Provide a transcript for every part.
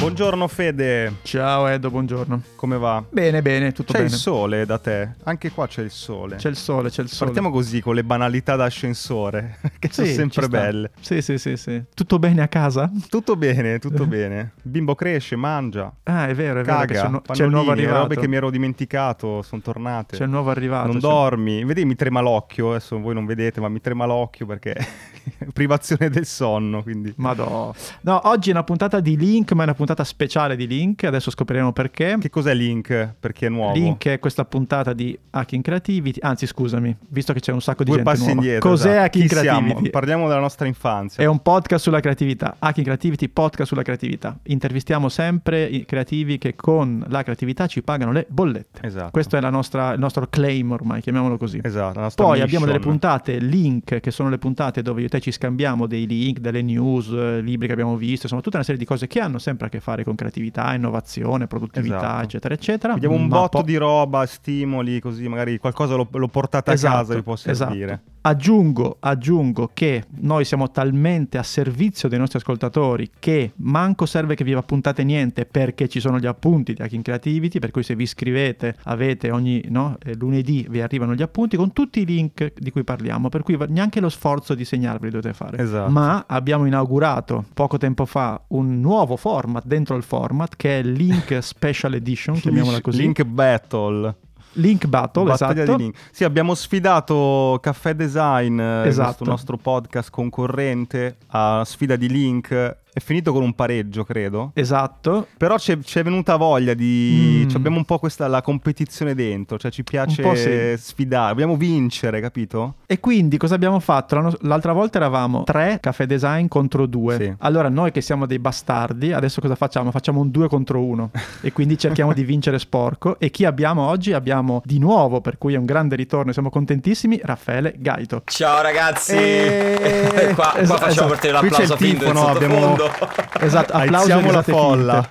Buongiorno Fede, Ciao Edo, buongiorno. come va? Bene, bene, tutto C'è bene. il sole da te? Anche qua c'è il sole. C'è il sole, c'è il sole. Partiamo così con le banalità d'ascensore, che Sì, sono sempre belle. Sì, sì, sì, sì. Tutto bene a casa? Tutto bene, tutto bene. Il bimbo cresce, mangia, Ah, è vero, è vero che caga, c'è, il nu- c'è il nuovo arrivato. robe che mi ero dimenticato, sono tornate. C'è il nuovo arrivato. non c'è- dormi, vedi mi trema l'occhio, adesso voi non vedete ma mi trema l'occhio perché privazione del sonno, quindi... Madò. No, oggi è una puntata di Link, ma è una puntata speciale di Link. Adesso scopriremo perché. Che cos'è Link? Perché è nuovo? Link è questa puntata di Hacking Creativity. Anzi, scusami, visto che c'è un sacco di Due gente passi nuova. indietro. Cos'è esatto. Hacking Chi siamo? Creativity? Parliamo della nostra infanzia. È un podcast sulla creatività. Hacking Creativity, podcast sulla creatività. Intervistiamo sempre i creativi che con la creatività ci pagano le bollette. Esatto. Questo è la nostra- il nostro claim ormai, chiamiamolo così. Esatto, Poi abbiamo delle mission. puntate link, che sono le puntate dove io e te ci scambiamo dei link, delle news, eh, libri che abbiamo visto, insomma tutta una serie di cose che hanno sempre a che fare con creatività, innovazione, produttività, Esatto. eccetera, eccetera. Vediamo un botto po- di roba, stimoli, così magari qualcosa lo, lo portate a Esatto, casa vi può servire. esatto. Aggiungo, aggiungo che noi siamo talmente a servizio dei nostri ascoltatori che manco serve che vi appuntate niente perché ci sono gli appunti di Hacking Creativity, per cui se vi iscrivete avete ogni no, eh, lunedì vi arrivano gli appunti con tutti i link di cui parliamo, per cui neanche lo sforzo di segnarveli dovete fare. Esatto. Ma abbiamo inaugurato poco tempo fa un nuovo format dentro il format che è Link Special Edition, chiamiamola così. Link Battle. Link Battle, Battaglia esatto. link. Sì, abbiamo sfidato Caffè Design, eh, Esatto. questo nostro podcast concorrente, a sfida di link. È finito con un pareggio, credo. Esatto, Però c'è, c'è venuta voglia di... Mm. ci abbiamo un po' questa la competizione dentro, cioè ci piace po' sì. sfidare, dobbiamo vincere, capito? E quindi cosa abbiamo fatto? L'altra volta eravamo tre caffè design contro due. Sì. Allora noi che siamo dei bastardi, adesso cosa facciamo? Facciamo un due contro uno e quindi cerchiamo di vincere sporco. E chi abbiamo oggi? Abbiamo di nuovo, per cui è un grande ritorno e siamo contentissimi, Raffaele Gaito. Ciao ragazzi, E- qua, qua Esatto, facciamo esatto. partire Qui c'è l'applauso il tifo, no? Abbiamo- sottofondo. Esatto, applausi Alziamo la folla.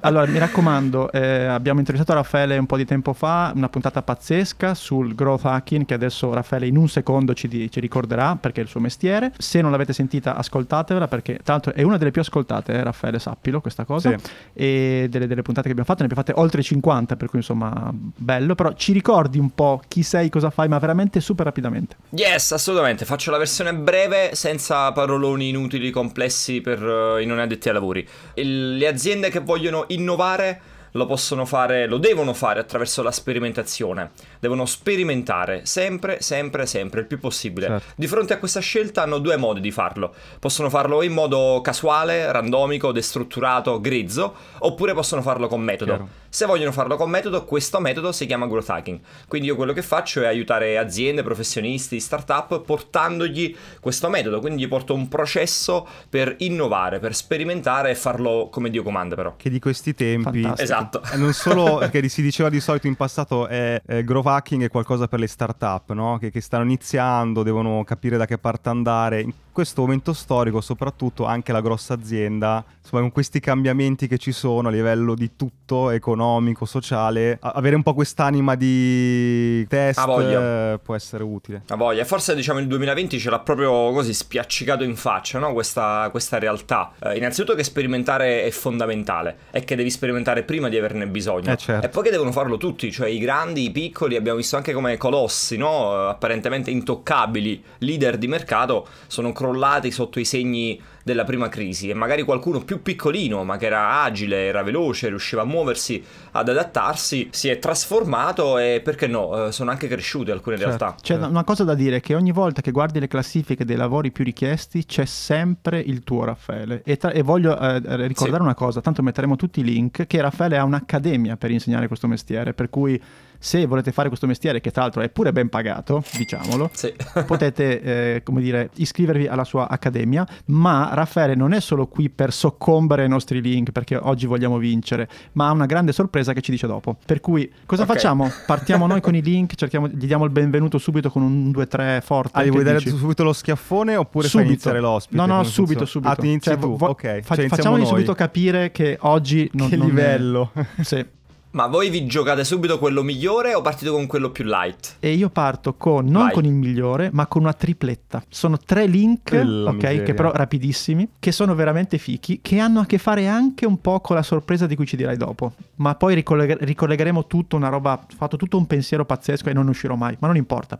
allora, mi raccomando, eh, abbiamo intervistato Raffaele un po' di tempo fa, una puntata pazzesca sul growth hacking che adesso Raffaele in un secondo ci, di- ci ricorderà perché è il suo mestiere. Se non l'avete sentita, ascoltatevela perché tra l'altro è una delle più ascoltate, eh, Raffaele, sappilo questa cosa. Sì. E delle, delle puntate che abbiamo fatto, ne abbiamo fatte oltre 50, per cui insomma bello. Però ci ricordi un po' chi sei, cosa fai, ma veramente super rapidamente. Yes, assolutamente, faccio la versione breve senza paroloni inutili, complessi per eh, i non addetti ai lavori. Il- le aziende che vogliono innovare lo possono fare, lo devono fare attraverso la sperimentazione. Devono sperimentare sempre, sempre, sempre, il più possibile. Certo. Di fronte a questa scelta hanno due modi di farlo. Possono farlo in modo casuale, randomico, destrutturato, grezzo, oppure possono farlo con metodo. Chiaro. Se vogliono farlo con metodo, questo metodo si chiama growth hacking. Quindi io quello che faccio è aiutare aziende, professionisti, startup portandogli questo metodo. Quindi gli porto un processo per innovare, per sperimentare e farlo come Dio comanda però. Che di questi tempi... Fantastico. Esatto. Non solo che si diceva di solito in passato è eh, growth hacking è qualcosa per le start-up, no? che, che stanno iniziando, devono capire da che parte andare. In questo momento storico, soprattutto anche la grossa azienda, insomma, con questi cambiamenti che ci sono a livello di tutto, economico, sociale, a- avere un po' quest'anima di test eh, può essere utile. La voglia, forse diciamo il 2020 ce l'ha proprio così spiaccicato in faccia, no? questa, questa realtà. Eh, innanzitutto che sperimentare è fondamentale e che devi sperimentare prima di averne bisogno. Eh, certo. E poi che devono farlo tutti, cioè i grandi, i piccoli, abbiamo visto anche come colossi, no? Eh, apparentemente intoccabili, leader di mercato, sono crollati sotto i segni della prima crisi e magari qualcuno più piccolino ma che era agile, era veloce, riusciva a muoversi, ad adattarsi, si è trasformato e perché no, eh, sono anche cresciute alcune Certo. realtà. C'è una cosa da dire che ogni volta che guardi le classifiche dei lavori più richiesti c'è sempre il tuo Raffaele e, tra- e voglio eh, ricordare Sì. una cosa, tanto metteremo tutti i link, che Raffaele ha un'accademia per insegnare questo mestiere, per cui se volete fare questo mestiere che tra l'altro è pure ben pagato, diciamolo, Sì. potete eh, come dire iscrivervi alla sua accademia ma Raffaele non è solo qui per soccombere ai nostri link perché oggi vogliamo vincere ma ha una grande sorpresa che ci dice dopo per cui cosa Ok. facciamo? partiamo noi con i link cerchiamo, gli diamo il benvenuto subito con un 2-3 forte Ah, gli vuoi dare dici? subito lo schiaffone oppure fai Subito. iniziare l'ospite? No, no, subito, subito. Ah, ti inizi Cioè, tu? vo- ok. fa- cioè, facciamogli noi. subito capire che oggi non, Che non è- livello. Sì. Ma voi vi giocate subito quello migliore o partite con quello più light? E io parto con, non Vai. con il migliore, ma con una tripletta. Sono tre link, Della ok, miseria. che però rapidissimi, che sono veramente fichi, che hanno a che fare anche un po' con la sorpresa di cui ci dirai dopo. Ma poi ricollega- ricollegheremo tutto, una roba, ho fatto tutto un pensiero pazzesco e non uscirò mai, ma non importa.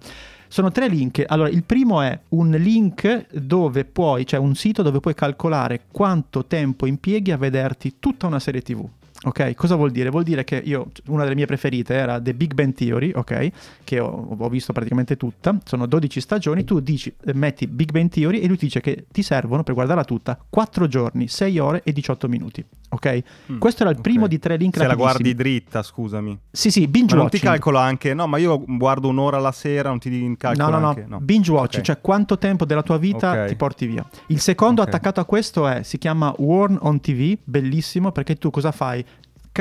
Sono tre link. Allora, il primo è un link dove puoi, cioè un sito dove puoi calcolare quanto tempo impieghi a vederti tutta una serie TV. Ok, cosa vuol dire? Vuol dire che io, una delle mie preferite era The Big Bang Theory, ok, che ho, ho visto praticamente tutta, sono 12 stagioni, tu dici, eh, metti Big Bang Theory e lui ti dice che ti servono per guardarla tutta 4 giorni, 6 ore e 18 minuti, ok? Mm, Questo era il primo ok. di tre link Se la guardi dritta, scusami. Sì, sì, binge Ma non ti watching. calcola anche... No, ma io guardo un'ora alla sera, non ti No, calcola no, no, anche... binge watch, Ok. cioè quanto tempo della tua vita Ok. ti porti via. Il secondo attaccato a questo è, si chiama Warn on TV, bellissimo perché tu cosa fai?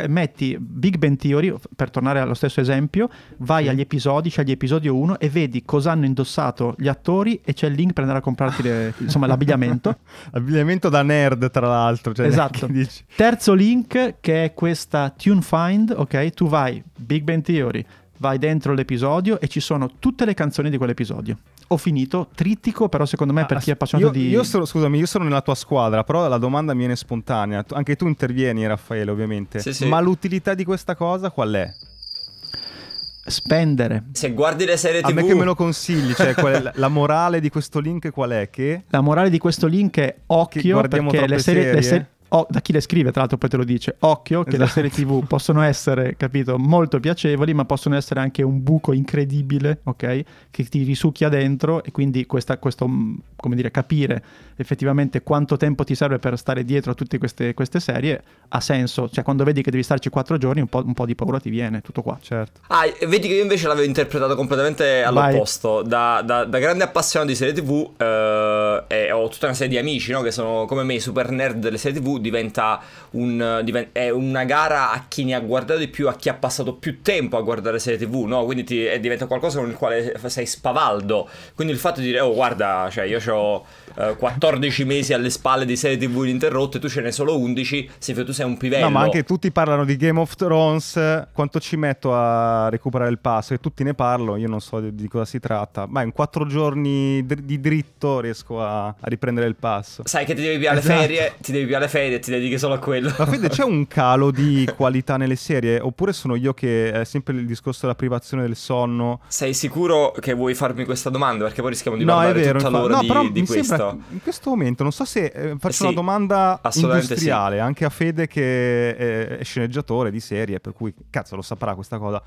Metti Big Bang Theory, per tornare allo stesso esempio, vai Sì. agli episodi, scegli episodio 1 e vedi cosa hanno indossato gli attori e c'è il link per andare a comprarti le- insomma, l'abbigliamento. Abbigliamento da nerd, tra l'altro. Cioè, Esatto. Terzo link che è questa Tune Find, ok? Tu vai, Big Bang Theory, vai dentro l'episodio e ci sono tutte le canzoni di quell'episodio. Ho finito, trittico, però secondo me per chi è appassionato io, di... io sono, scusami, io sono nella tua squadra, però la domanda mi viene spontanea. Tu- Anche tu intervieni, Raffaele, ovviamente. Sì, sì. Ma l'utilità di questa cosa qual è? Spendere. Se guardi le serie A TV... me che me lo consigli, cioè qual è la- morale di questo link qual è? Che La morale di questo link è occhio guardiamo perché le troppe serie... le serie? Oh, da chi le scrive, tra l'altro poi te lo dice, occhio che le Esatto. serie tv possono essere, capito, molto piacevoli, ma possono essere anche un buco incredibile, ok? Che ti risucchia dentro e quindi questa, questo, mh, come dire, capire effettivamente quanto tempo ti serve per stare dietro a tutte queste, queste serie ha senso. Cioè quando vedi che devi starci quattro giorni un po', un po' di paura ti viene, tutto qua. certo. Ah, vedi che io invece l'avevo interpretato completamente all'opposto. Da, da- da grande appassionato di serie TV, eh, e ho tutta una serie di amici no, che sono come me, super nerd delle serie TV. Diventa, un, è una gara a chi ne ha guardato di più, a chi ha passato più tempo a guardare serie TV, no? Quindi ti- eh, diventa qualcosa con il quale sei spavaldo. Quindi il fatto di dire, oh, guarda, cioè io ho 14 mesi alle spalle di serie TV ininterrotte, tu ce hai solo 11. Sì, tu sei un pivello. No, ma anche tutti parlano di Game of Thrones. eh, Quanto ci metto a recuperare il passo? E tutti ne parlano, io non so di, di cosa si tratta. Ma in quattro giorni dr- di dritto riesco a, a riprendere il passo. Sai che ti devi piare le Esatto. ferie, ti devi piare le ferie e ti dedichi solo a quello. Ma Fede, c'è un calo di qualità nelle serie? Oppure sono io che è sempre il discorso della privazione del sonno? Sei sicuro che vuoi farmi questa domanda? Perché poi rischiamo di no, parlare vero. tutta infa- l'ora no, di, però di mi questo. sembra in questo momento, non so se eh, faccio Eh sì, una domanda industriale anche a Fede che è, è sceneggiatore di serie, per cui cazzo lo saprà questa cosa.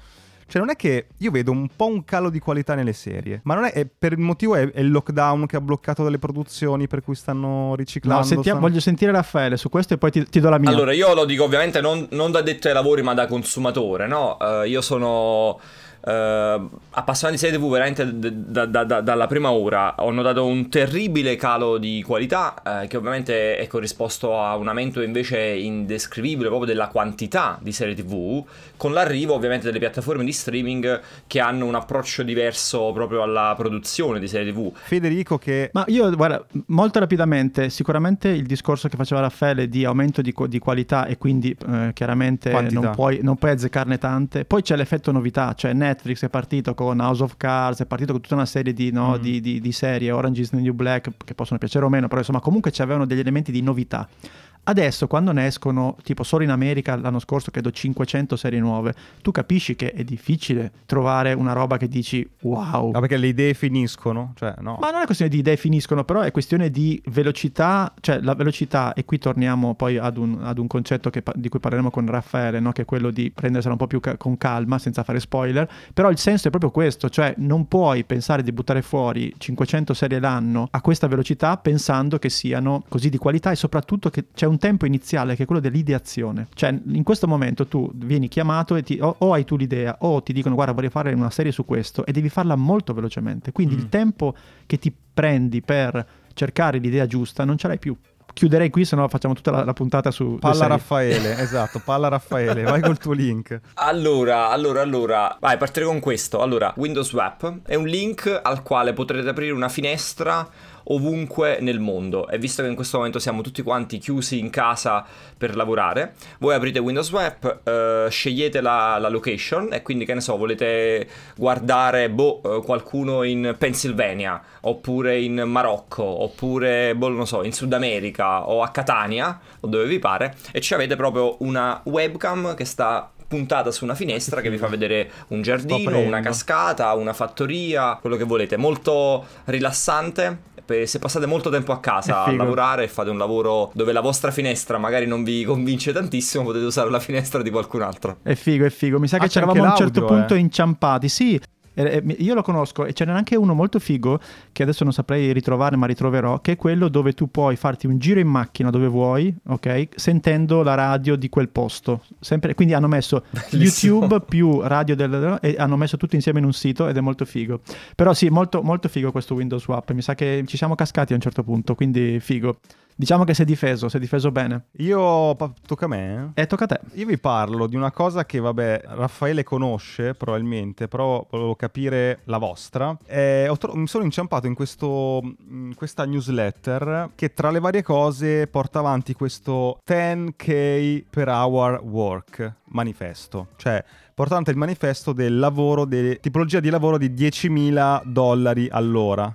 Cioè, non è che io vedo un po' un calo di qualità nelle serie, ma non è, è per il motivo è, è il lockdown che ha bloccato delle produzioni per cui stanno riciclando. No, sentia- stanno- voglio sentire Raffaele su questo e poi ti, ti do la mia. Allora, io lo dico ovviamente non, non da detto ai lavori, ma da consumatore, no? Eh, io sono eh, appassionato di serie TV veramente da- da- da- dalla prima ora. Ho notato un terribile calo di qualità, eh, che ovviamente è corrisposto a un aumento invece indescrivibile proprio della quantità di serie TV, con l'arrivo ovviamente delle piattaforme di streaming che hanno un approccio diverso proprio alla produzione di serie TV. Federico che... Ma io, guarda, molto rapidamente, sicuramente il discorso che faceva Raffaele di aumento di, di qualità e quindi eh, chiaramente non puoi, non puoi azzeccarne tante. Poi c'è l'effetto novità, cioè Netflix è partito con House of Cards, è partito con tutta una serie di, no, Mm. di, di- di serie, Orange is the New Black, che possono piacere o meno, però insomma comunque c'avevano degli elementi di novità. Adesso quando ne escono, tipo solo in America l'anno scorso credo 500 serie nuove, tu capisci che è difficile trovare una roba che dici wow. No, perché le idee finiscono, cioè no. Ma non è questione di idee finiscono, però è questione di velocità, cioè la velocità, e qui torniamo poi ad un, ad un concetto che di cui parleremo con Raffaele, no? che è quello di prendersela un po' più ca- con calma, senza fare spoiler, però il senso è proprio questo, cioè non puoi pensare di buttare fuori 500 serie l'anno a questa velocità pensando che siano così di qualità e soprattutto che c'è un tempo iniziale che è quello dell'ideazione, cioè in questo momento tu vieni chiamato e ti, o, o hai tu l'idea o ti dicono guarda vorrei fare una serie su questo e devi farla molto velocemente, quindi Mm. il tempo che ti prendi per cercare l'idea giusta non ce l'hai più. Chiuderei qui, se no facciamo tutta la, la puntata su... Palla. Raffaele, esatto, palla Raffaele, vai col tuo link. Allora, allora, allora, vai, partirei con questo. Allora, Windows Web è un link al quale potrete aprire una finestra ovunque nel mondo. E visto che in questo momento siamo tutti quanti chiusi in casa per lavorare, voi aprite Windows Web, eh, scegliete la, la, location e quindi che ne so, volete guardare boh, eh, qualcuno in Pennsylvania, oppure in Marocco, oppure boh, non so, in Sud America o a Catania, o dove vi pare, e ci avete proprio una webcam che sta puntata su una finestra che vi fa vedere un giardino, una cascata, una fattoria, quello che volete. Molto rilassante. Se passate molto tempo a casa a lavorare e fate un lavoro dove la vostra finestra magari non vi convince tantissimo, potete usare la finestra di qualcun altro. È figo, è figo. Mi sa ah, che c'eravamo a un certo punto eh. inciampati. Sì, io lo conosco e ce n'è anche uno molto figo che adesso non saprei ritrovare ma ritroverò, che è quello dove tu puoi farti un giro in macchina dove vuoi, ok? Sentendo la radio di quel posto. Sempre, quindi hanno messo Bellissimo. YouTube più radio del, e hanno messo tutto insieme in un sito ed è molto figo. Però sì, molto, molto figo questo Windows Swap. Mi sa che ci siamo cascati a un certo punto, quindi figo. Diciamo che si è difeso, si è difeso bene. Io, tocca a me? Eh, tocca a te. Io vi parlo di una cosa che, vabbè, Raffaele conosce probabilmente, però volevo capire la vostra. Eh, tro- mi sono inciampato in, questo, in questa newsletter che tra le varie cose porta avanti questo 10k per hour work manifesto. Cioè, porta avanti il manifesto del lavoro, de- tipologia di lavoro di 10.000 dollari all'ora.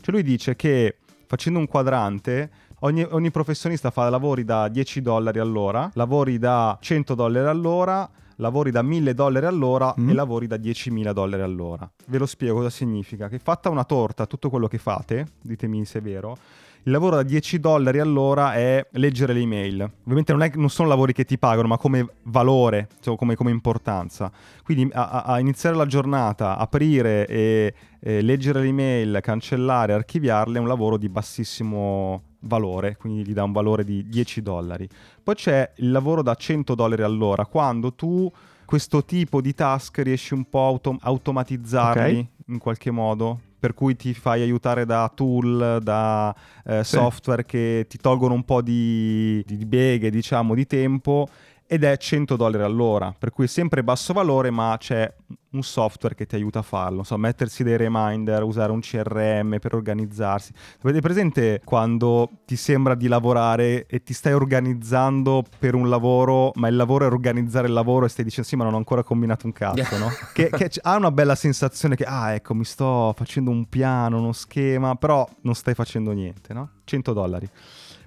Cioè lui dice che facendo un quadrante Ogni, ogni professionista fa lavori da 10 dollari all'ora, lavori da 100 dollari all'ora, lavori da 1000 dollari all'ora mm. e lavori da 10.000 dollari all'ora. Ve lo spiego cosa significa. Che fatta una torta, tutto quello che fate, ditemi se è vero, il lavoro da 10 dollari all'ora è leggere le email. Ovviamente non, è, non sono lavori che ti pagano, ma come valore, cioè come, come importanza. Quindi a, a, iniziare la giornata, aprire e, e leggere le email, cancellare, archiviarle è un lavoro di bassissimo valore, quindi gli dà un valore di 10 dollari. Poi c'è il lavoro da 100 dollari all'ora, quando tu questo tipo di task riesci un po' a autom- automatizzarli okay. in qualche modo, per cui ti fai aiutare da tool, da eh, sì. software che ti tolgono un po' di, di beghe, diciamo, di tempo ed è 100 dollari all'ora, per cui è sempre basso valore, ma c'è un software che ti aiuta a farlo, so, mettersi dei reminder, usare un CRM per organizzarsi. Avete presente quando ti sembra di lavorare e ti stai organizzando per un lavoro, ma il lavoro è organizzare il lavoro e stai dicendo sì, ma non ho ancora combinato un cazzo, no? che, che ha una bella sensazione che, ah, ecco, mi sto facendo un piano, uno schema, però non stai facendo niente, no? 100 dollari.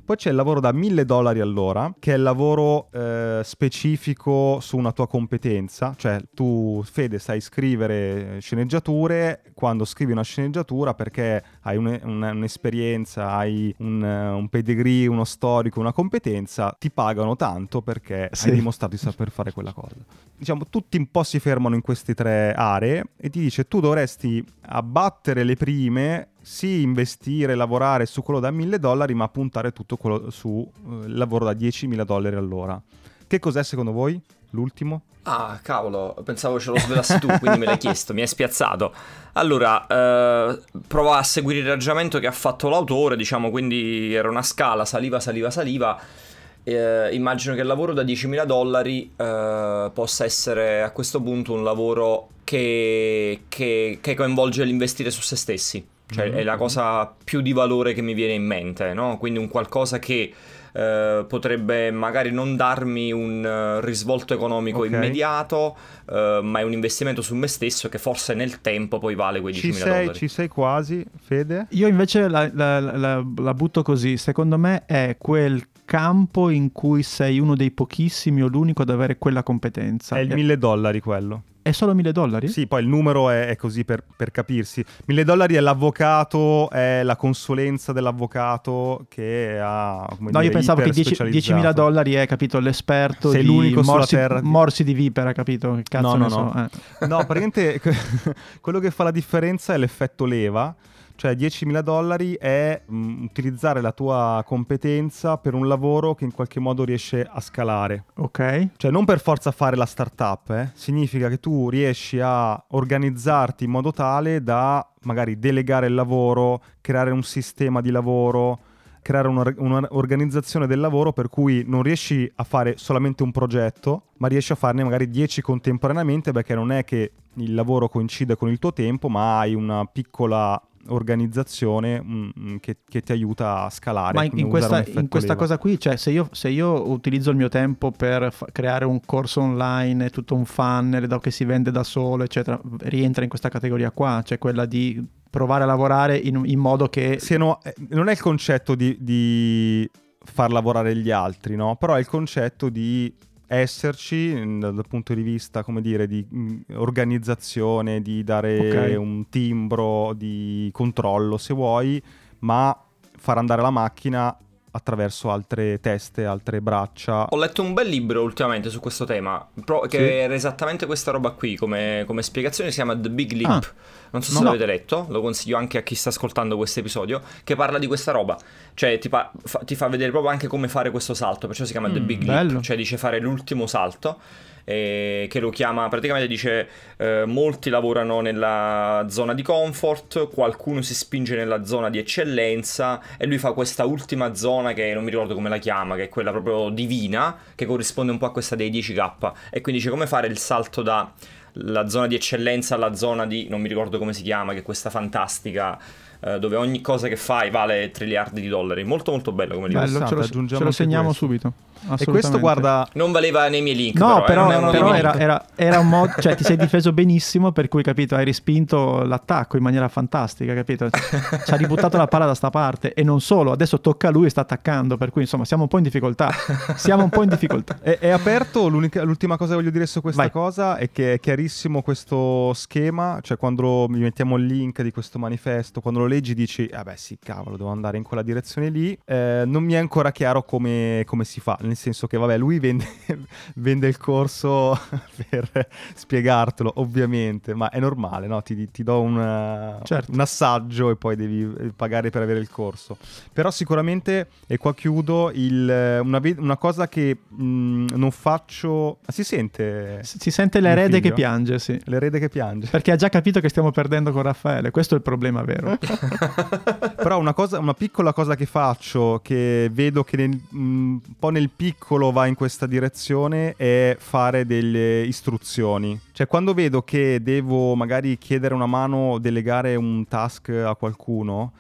Poi c'è il lavoro da 1000 dollari all'ora, che è il lavoro eh, specifico su una tua competenza. Cioè, tu, Fede, sai scrivere sceneggiature. Quando scrivi una sceneggiatura, perché hai un, un, un'esperienza, hai un, un, pedigree, uno storico, una competenza, ti pagano tanto perché sì. hai dimostrato di saper fare quella cosa. Diciamo, tutti un po' si fermano in queste tre aree e ti dice tu dovresti abbattere le prime sì investire, lavorare su quello da 1000 dollari, ma puntare tutto quello sul eh, lavoro da 10.000 dollari all'ora. Che cos'è secondo voi l'ultimo? Ah, cavolo, pensavo ce lo svelassi tu, quindi me l'hai chiesto, mi hai spiazzato. Allora, eh, provo a seguire il ragionamento che ha fatto l'autore, diciamo, quindi era una scala, saliva, saliva, saliva. Eh, immagino che il lavoro da 10.000 dollari eh, possa essere a questo punto un lavoro che, che, che coinvolge l'investire su se stessi. Cioè mm-hmm. è la cosa più di valore che mi viene in mente, no? Quindi un qualcosa che eh, potrebbe magari non darmi un uh, risvolto economico okay. immediato, uh, ma è un investimento su me stesso che forse nel tempo poi vale quei 10.000 dollari. Ci sei quasi, Fede? Io invece la, la, la, la butto così, secondo me è quel campo in cui sei uno dei pochissimi o l'unico ad avere quella competenza. È il 1000 dollari quello. È solo 1000 dollari? Sì, poi il numero è, è così per, per, capirsi. 1000 dollari è l'avvocato, è la consulenza dell'avvocato che ha. no, dire, io pensavo che 10.000 dollari è, capito, l'esperto Sei di morsi, morsi di vipera, capito? Che cazzo no, no, no. So, eh. no, praticamente quello che fa la differenza è l'effetto leva cioè 10.000 dollari è mh, mm, utilizzare la tua competenza per un lavoro che in qualche modo riesce a scalare. Ok. Cioè non per forza fare la startup, eh. significa che tu riesci a organizzarti in modo tale da magari delegare il lavoro, creare un sistema di lavoro, creare un'organizzazione del lavoro per cui non riesci a fare solamente un progetto, ma riesci a farne magari 10 contemporaneamente perché non è che il lavoro coincide con il tuo tempo, ma hai una piccola organizzazione mh, mm, che, che, ti aiuta a scalare. Ma in, in questa, in questa cosa qui, cioè se io, se io, utilizzo il mio tempo per fa- creare un corso online, tutto un funnel che si vende da solo, eccetera, rientra in questa categoria qua, cioè quella di provare a lavorare in, in modo che... Sì, no, eh, non è il concetto di, di far lavorare gli altri, no? Però è il concetto di esserci dal punto di vista, come dire, di mh, organizzazione, di dare okay. un timbro, di controllo se vuoi, ma far andare la macchina attraverso altre teste, altre braccia. Ho letto un bel libro ultimamente su questo tema, che sì. era esattamente questa roba qui, come, come, spiegazione si chiama The Big Leap. Ah. Non so se no. l'avete letto, lo consiglio anche a chi sta ascoltando questo episodio, che parla di questa roba. Cioè ti, pa- fa- ti fa vedere proprio anche come fare questo salto, perciò si chiama mm, The Big Leap, bello. cioè dice fare l'ultimo salto eh, che lo chiama, praticamente dice eh, molti lavorano nella zona di comfort, qualcuno si spinge nella zona di eccellenza e lui fa questa ultima zona che non mi ricordo come la chiama, che è quella proprio divina, che corrisponde un po' a questa dei 10k e quindi dice come fare il salto da la zona di eccellenza alla zona di, non mi ricordo come si chiama, che è questa fantastica eh, dove ogni cosa che fai vale triliardi di dollari. Molto molto bello come libro. Bello, ce lo, ce lo segniamo questo. subito. E questo guarda... Non valeva nei miei link. No, però, però, eh, però era, era, era, un modo... Cioè ti sei difeso benissimo per cui, capito, hai rispinto l'attacco in maniera fantastica, capito? Ci ha ributtato la palla da sta parte. E non solo, adesso tocca a lui e sta attaccando. Per cui, insomma, siamo un po' in difficoltà. Siamo un po' in difficoltà. è, è, aperto, l'ultima cosa che voglio dire su questa Vai. cosa è che è chiarissimo questo schema. Cioè, quando mi mettiamo il link di questo manifesto, quando lo leggi dici, vabbè ah sì, cavolo, devo andare in quella direzione lì. Eh, non mi è ancora chiaro come, come si fa. Nel senso che, vabbè, lui vende, vende il corso per spiegartelo, ovviamente, ma è normale, no? Ti, ti do una, certo. un assaggio e poi devi eh, pagare per avere il corso. Però sicuramente, e qua chiudo, il, una, una, cosa che mh, non faccio... Si sente? Si sente l'erede che piange, sì. L'erede che piange. Perché ha già capito che stiamo perdendo con Raffaele, questo è il problema vero. Però una, cosa, una piccola cosa che faccio, che vedo che nel, mh, un po' nel piccolo va in questa direzione, è fare delle istruzioni. Cioè quando vedo che devo magari chiedere una mano, delegare un task a qualcuno,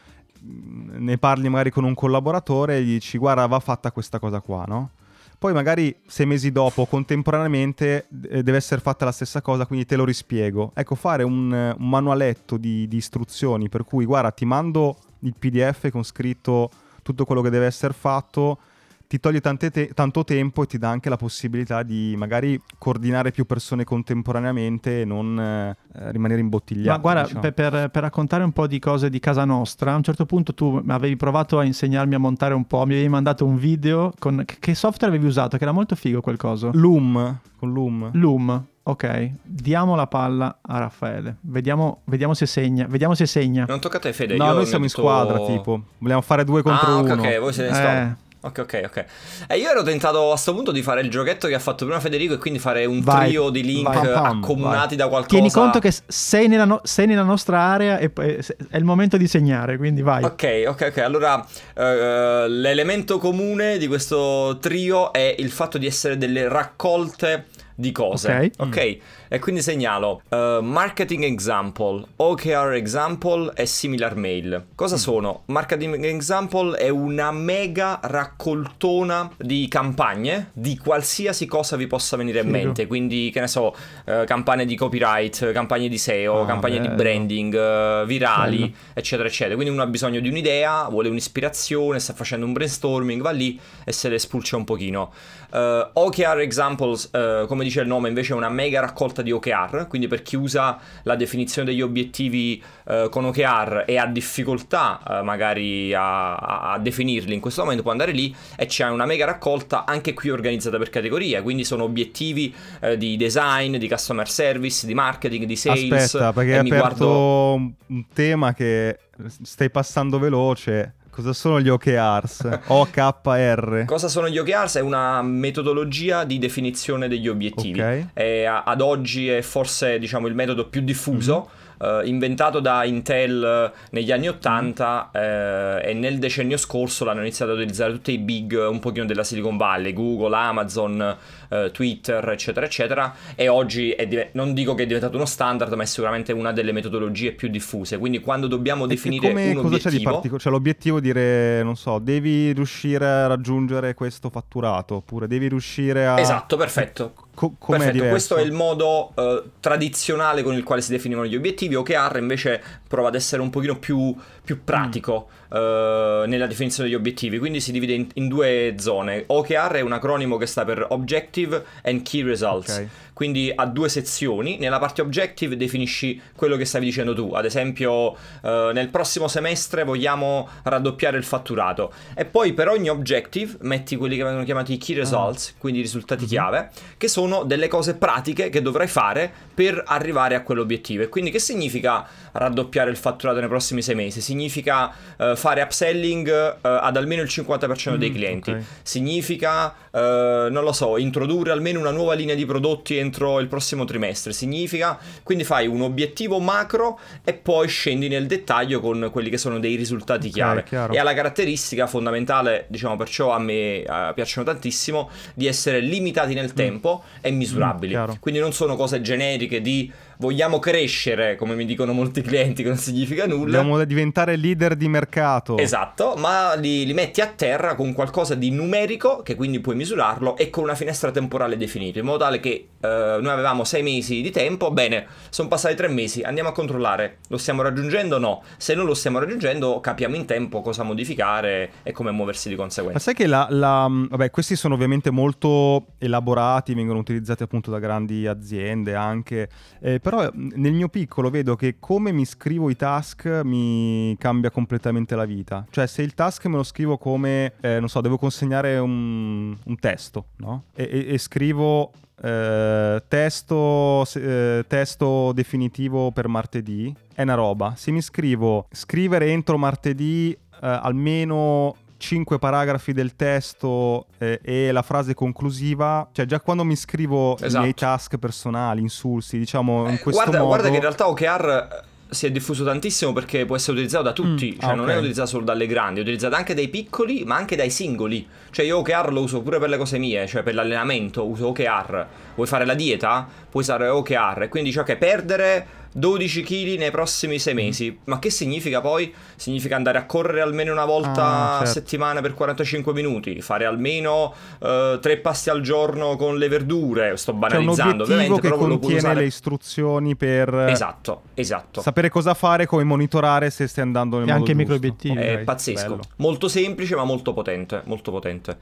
ne parli magari con un collaboratore e gli dici guarda va fatta questa cosa qua, no? Poi magari sei mesi dopo, contemporaneamente, deve essere fatta la stessa cosa, quindi te lo rispiego. Ecco, fare un, un manualetto di, di istruzioni per cui, guarda, ti mando il PDF con scritto tutto quello che deve essere fatto ti toglie te- tanto tempo e ti dà anche la possibilità di magari coordinare più persone contemporaneamente e non eh, rimanere imbottigliati. Ma guarda, diciamo. per, per, per, raccontare un po' di cose di casa nostra, a un certo punto tu avevi provato a insegnarmi a montare un po', mi avevi mandato un video con... Che software avevi usato? Che era molto figo quel coso. Loom, con Loom. Loom. Ok, diamo la palla a Raffaele. Vediamo, vediamo, se segna. Vediamo se segna. Non tocca a te, Fede. No, Io noi siamo metto... in squadra, tipo. Vogliamo fare due contro ah, uno. Ok, voi siete in eh. Ok, ok, ok. E io ero tentato a questo punto di fare il giochetto che ha fatto prima Federico e quindi fare un vai, trio di link vai, pam, accomunati vai. da qualcosa. Tieni conto che sei nella, no- sei nella nostra area e è il momento di segnare, quindi vai. Ok, ok, ok. Allora, uh, l'elemento comune di questo trio è il fatto di essere delle raccolte di cose. Ok. okay. Mm. E quindi segnalo uh, marketing example, OKR example e similar mail. Cosa mm. sono? Marketing example è una mega raccoltona di campagne di qualsiasi cosa vi possa venire in mente. Quindi, che ne so, uh, campagne di copyright, campagne di SEO, ah, campagne bello. di branding, uh, virali, bello. eccetera, eccetera. Quindi uno ha bisogno di un'idea, vuole un'ispirazione, sta facendo un brainstorming, va lì e se le spulcia un pochino. OKR examples, come dice il nome, invece è una mega raccolta di OKR, quindi per chi usa la definizione degli obiettivi eh, con OKR e ha difficoltà eh, magari a, a, definirli in questo momento può andare lì e c'è una mega raccolta anche qui organizzata per categoria, quindi sono obiettivi eh, di design, di customer service, di marketing, di sales. Aspetta, perché hai aperto guardo... un tema che stai passando veloce Cosa sono gli OKRs? OKR. Cosa sono gli OKRs? È una metodologia di definizione degli obiettivi. Okay. E ad oggi è forse diciamo, il metodo più diffuso. Mm-hmm eh, inventato da Intel eh, negli anni 80 eh, e nel decennio scorso l'hanno iniziato ad utilizzare tutti i big un pochino della Silicon Valley, Google, Amazon, eh, Twitter, eccetera, eccetera. E oggi è div- non dico che è diventato uno standard, ma è sicuramente una delle metodologie più diffuse. Quindi quando dobbiamo definire come, un cosa obiettivo... c'è di particolare? Cioè l'obiettivo è dire, non so, devi riuscire a raggiungere questo fatturato, oppure devi riuscire a... Esatto, perfetto. Co- Perfetto, diverso? questo è il modo eh, tradizionale con il quale si definivano gli obiettivi. OKR invece prova ad essere un pochino più, più pratico Mm. eh, nella definizione degli obiettivi, quindi si divide in, in due zone. OKR è un acronimo che sta per Objective and Key Results, Ok. Quindi ha due sezioni. Nella parte Objective definisci quello che stavi dicendo tu, ad esempio eh, nel prossimo semestre vogliamo raddoppiare il fatturato e poi per ogni Objective metti quelli che vengono chiamati Key Results, quindi i risultati chiave, che sono delle cose pratiche che dovrai fare per arrivare a quell'obiettivo. E quindi che significa raddoppiare il fatturato nei prossimi sei mesi? Significa eh, fare upselling eh, ad almeno il 50% dei Mm, clienti. ok. Significa, eh, non lo so, introdurre almeno una nuova linea di prodotti entro il prossimo trimestre. Significa, quindi fai un obiettivo macro e poi scendi nel dettaglio con quelli che sono dei risultati Ok, chiave. E ha la caratteristica fondamentale, diciamo perciò a me eh, piacciono tantissimo, di essere limitati nel tempo e misurabili. Mm. Quindi non sono cose generiche di vogliamo crescere, come mi dicono molti clienti, che non significa nulla. Dobbiamo diventare leader di mercato. Esatto, ma li, li metti a terra con qualcosa di numerico che quindi puoi misurarlo e con una finestra temporale definita, in modo tale che eh, noi avevamo sei mesi di tempo, bene, sono passati tre mesi, andiamo a controllare, lo stiamo raggiungendo o no? Se non lo stiamo raggiungendo capiamo in tempo cosa modificare e come muoversi di Ma conseguenza. sai che la, la- vabbè, questi sono ovviamente molto elaborati, vengono utilizzati appunto da grandi aziende anche, eh, però mh, nel mio piccolo vedo che come mi scrivo i task mi cambia completamente la vita. Cioè se il task me lo scrivo come, eh, non so, devo consegnare un, un testo, no? E, e- e scrivo eh, testo, eh, testo definitivo per martedì, è una roba. Se mi scrivo scrivere entro martedì eh, almeno 5 paragrafi del testo eh, e la frase conclusiva, cioè già quando mi scrivo Esatto. i miei task personali, insulsi, diciamo in Eh, questo guarda, modo... guarda che in realtà OKR si è diffuso tantissimo perché può essere utilizzato da tutti, Mm, cioè ah, non ok. è utilizzato solo dalle grandi, è utilizzato anche dai piccoli ma anche dai singoli. Cioè io OKR lo uso pure per le cose mie, cioè per l'allenamento uso OKR. Vuoi fare la dieta? Puoi usare OKR. E quindi cioè che perdere 12 kg nei prossimi Mm. 6 mesi. Ma che significa poi? Significa andare a correre almeno una volta Ah, a certo. settimana per 45 minuti, fare almeno 3 passi al giorno con le verdure. Sto un banalizzando, obiettivo ovviamente, che però contiene usare le istruzioni per eh, Esatto, esatto. sapere cosa fare, come monitorare se stai andando nel E modo anche giusto. micro-obiettivi. È Ok, pazzesco, bello. molto semplice ma molto potente, molto potente.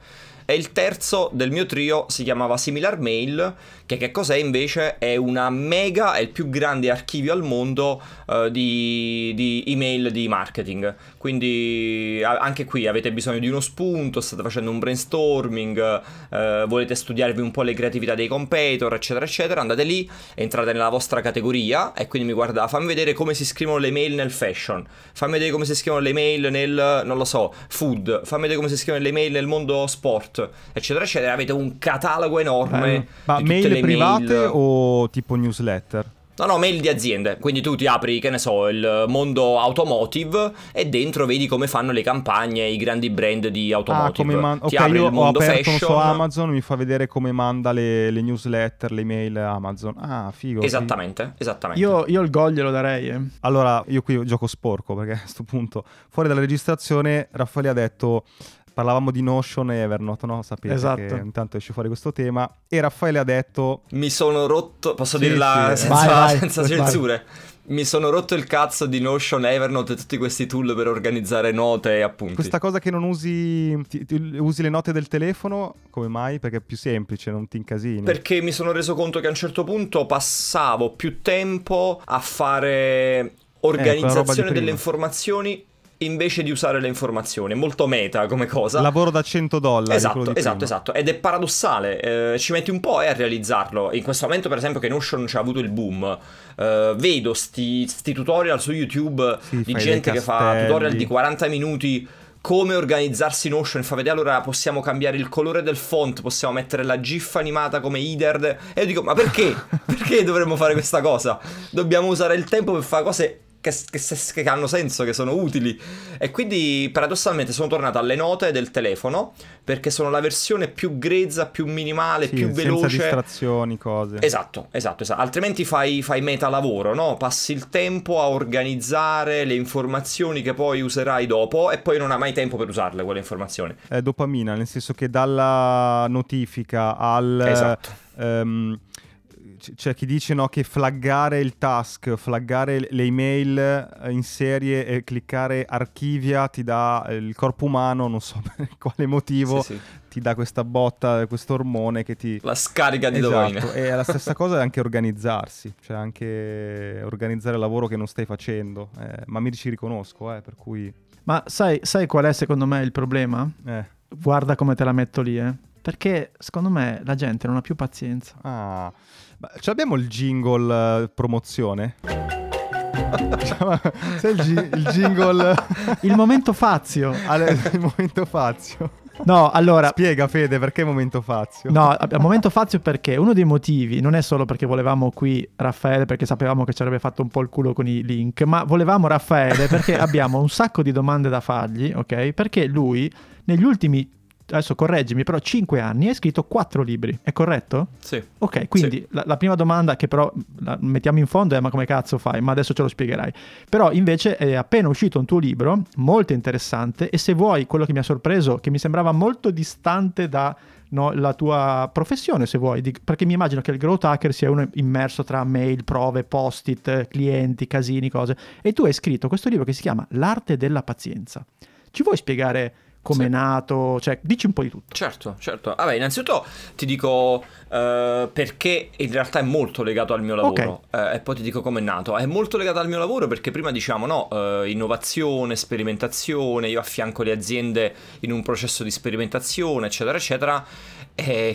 E il terzo del mio trio si chiamava Similar Mail, che che cos'è invece? È una mega, è il più grande archivio al mondo eh, di, di email di marketing. Quindi a- anche qui avete bisogno di uno spunto, state facendo un brainstorming, eh, volete studiarvi un po' le creatività dei competitor, eccetera, eccetera. Andate lì, entrate nella vostra categoria e quindi mi guarda, fammi vedere come si scrivono le mail nel fashion, fammi vedere come si scrivono le mail nel, non lo so, food, fammi vedere come si scrivono le mail nel mondo sport, eccetera, eccetera. Avete un catalogo enorme. Eh, Ma mail le private mail. o tipo newsletter? No, no, mail di aziende. Quindi tu ti apri, che ne so, il mondo automotive e dentro vedi come fanno le campagne i grandi brand di Ah, automotive. come man- ti ok, apri io il ho mondo aperto non fashion. so, Amazon, mi fa vedere come manda le, le newsletter, le mail Amazon. Ah, figo. figo. Esattamente, esattamente. Io, io il gol glielo darei. eh. Allora, io qui gioco sporco perché a questo punto, fuori dalla registrazione, Raffaele ha detto. Parlavamo di Notion e Evernote, no? Sapete Esatto. che intanto esce fuori questo tema. E Raffaele ha detto: Mi sono rotto, posso Sì, dirla sì. senza, Vai, vai, senza vai. censure. Mi sono rotto il cazzo di Notion, Evernote e tutti questi tool per organizzare note e appunti. Questa cosa che non usi, ti- ti- usi le note del telefono, come mai? Perché è più semplice, non ti incasini. Perché mi sono reso conto che a un certo punto passavo più tempo a fare di organizzazione prima. delle informazioni invece di usare le informazioni. Molto meta come cosa. Lavoro da 100 dollari. Esatto, esatto, esatto. Ed è paradossale. eh, ci metti un po' eh, a realizzarlo. In questo momento, per esempio, che Notion ci ha avuto il boom. eh, vedo sti, sti tutorial su YouTube Sì, di gente che fa tutorial di 40 minuti. Come organizzarsi Notion e fa vedere allora possiamo cambiare il colore del font, possiamo mettere la GIF animata come Ider. E io dico, ma perché? perché dovremmo fare questa cosa? Dobbiamo usare il tempo per fare cose che, che, che, hanno senso, che sono utili. E quindi paradossalmente sono tornato alle note del telefono perché sono la versione più grezza, più minimale, sì, più veloce. Senza distrazioni, cose. Esatto, esatto, esatto. Altrimenti fai, fai meta lavoro, no? Passi il tempo a organizzare le informazioni che poi userai dopo e poi non hai mai tempo per usarle quelle informazioni. È dopamina, nel senso che dalla notifica al... Esatto. Um, c'è chi dice no, che flaggare il task, flaggare le email eh, in serie e cliccare archivia ti dà eh, il corpo umano, non so per quale motivo, sì, sì. ti dà questa botta, questo ormone che ti... La scarica di esatto. dopamina. E la stessa cosa è anche organizzarsi, cioè anche organizzare il lavoro che non stai facendo. Eh, ma mi ci riconosco, eh, per cui... Ma sai, sai qual è secondo me il problema? Eh. Guarda come te la metto lì, eh. Perché secondo me la gente non ha più pazienza. Ah, ma abbiamo il jingle uh, promozione? Sai il, gi- il jingle... il momento Fazio. il momento Fazio. No, allora... Spiega Fede perché momento Fazio. No, momento Fazio perché uno dei motivi non è solo perché volevamo qui Raffaele perché sapevamo che ci avrebbe fatto un po' il culo con i link, ma volevamo Raffaele perché abbiamo un sacco di domande da fargli, ok? Perché lui negli ultimi adesso correggimi, però 5 anni hai scritto 4 libri, è corretto? Sì. Ok, quindi sì. La, la, prima domanda che però mettiamo in fondo è ma come cazzo fai? Ma adesso ce lo spiegherai. Però invece è appena uscito un tuo libro, molto interessante, e se vuoi, quello che mi ha sorpreso, che mi sembrava molto distante da... No, la tua professione, se vuoi, di, perché mi immagino che il growth hacker sia uno immerso tra mail, prove, post-it, clienti, casini, cose. E tu hai scritto questo libro che si chiama L'arte della pazienza. Ci vuoi spiegare come è nato, cioè dici un po' di tutto. Certo, certo. Vabbè, innanzitutto ti dico uh, perché in realtà è molto legato al mio lavoro okay. uh, e poi ti dico come è nato. È molto legato al mio lavoro perché prima diciamo no, uh, innovazione, sperimentazione, io affianco le aziende in un processo di sperimentazione, eccetera, eccetera,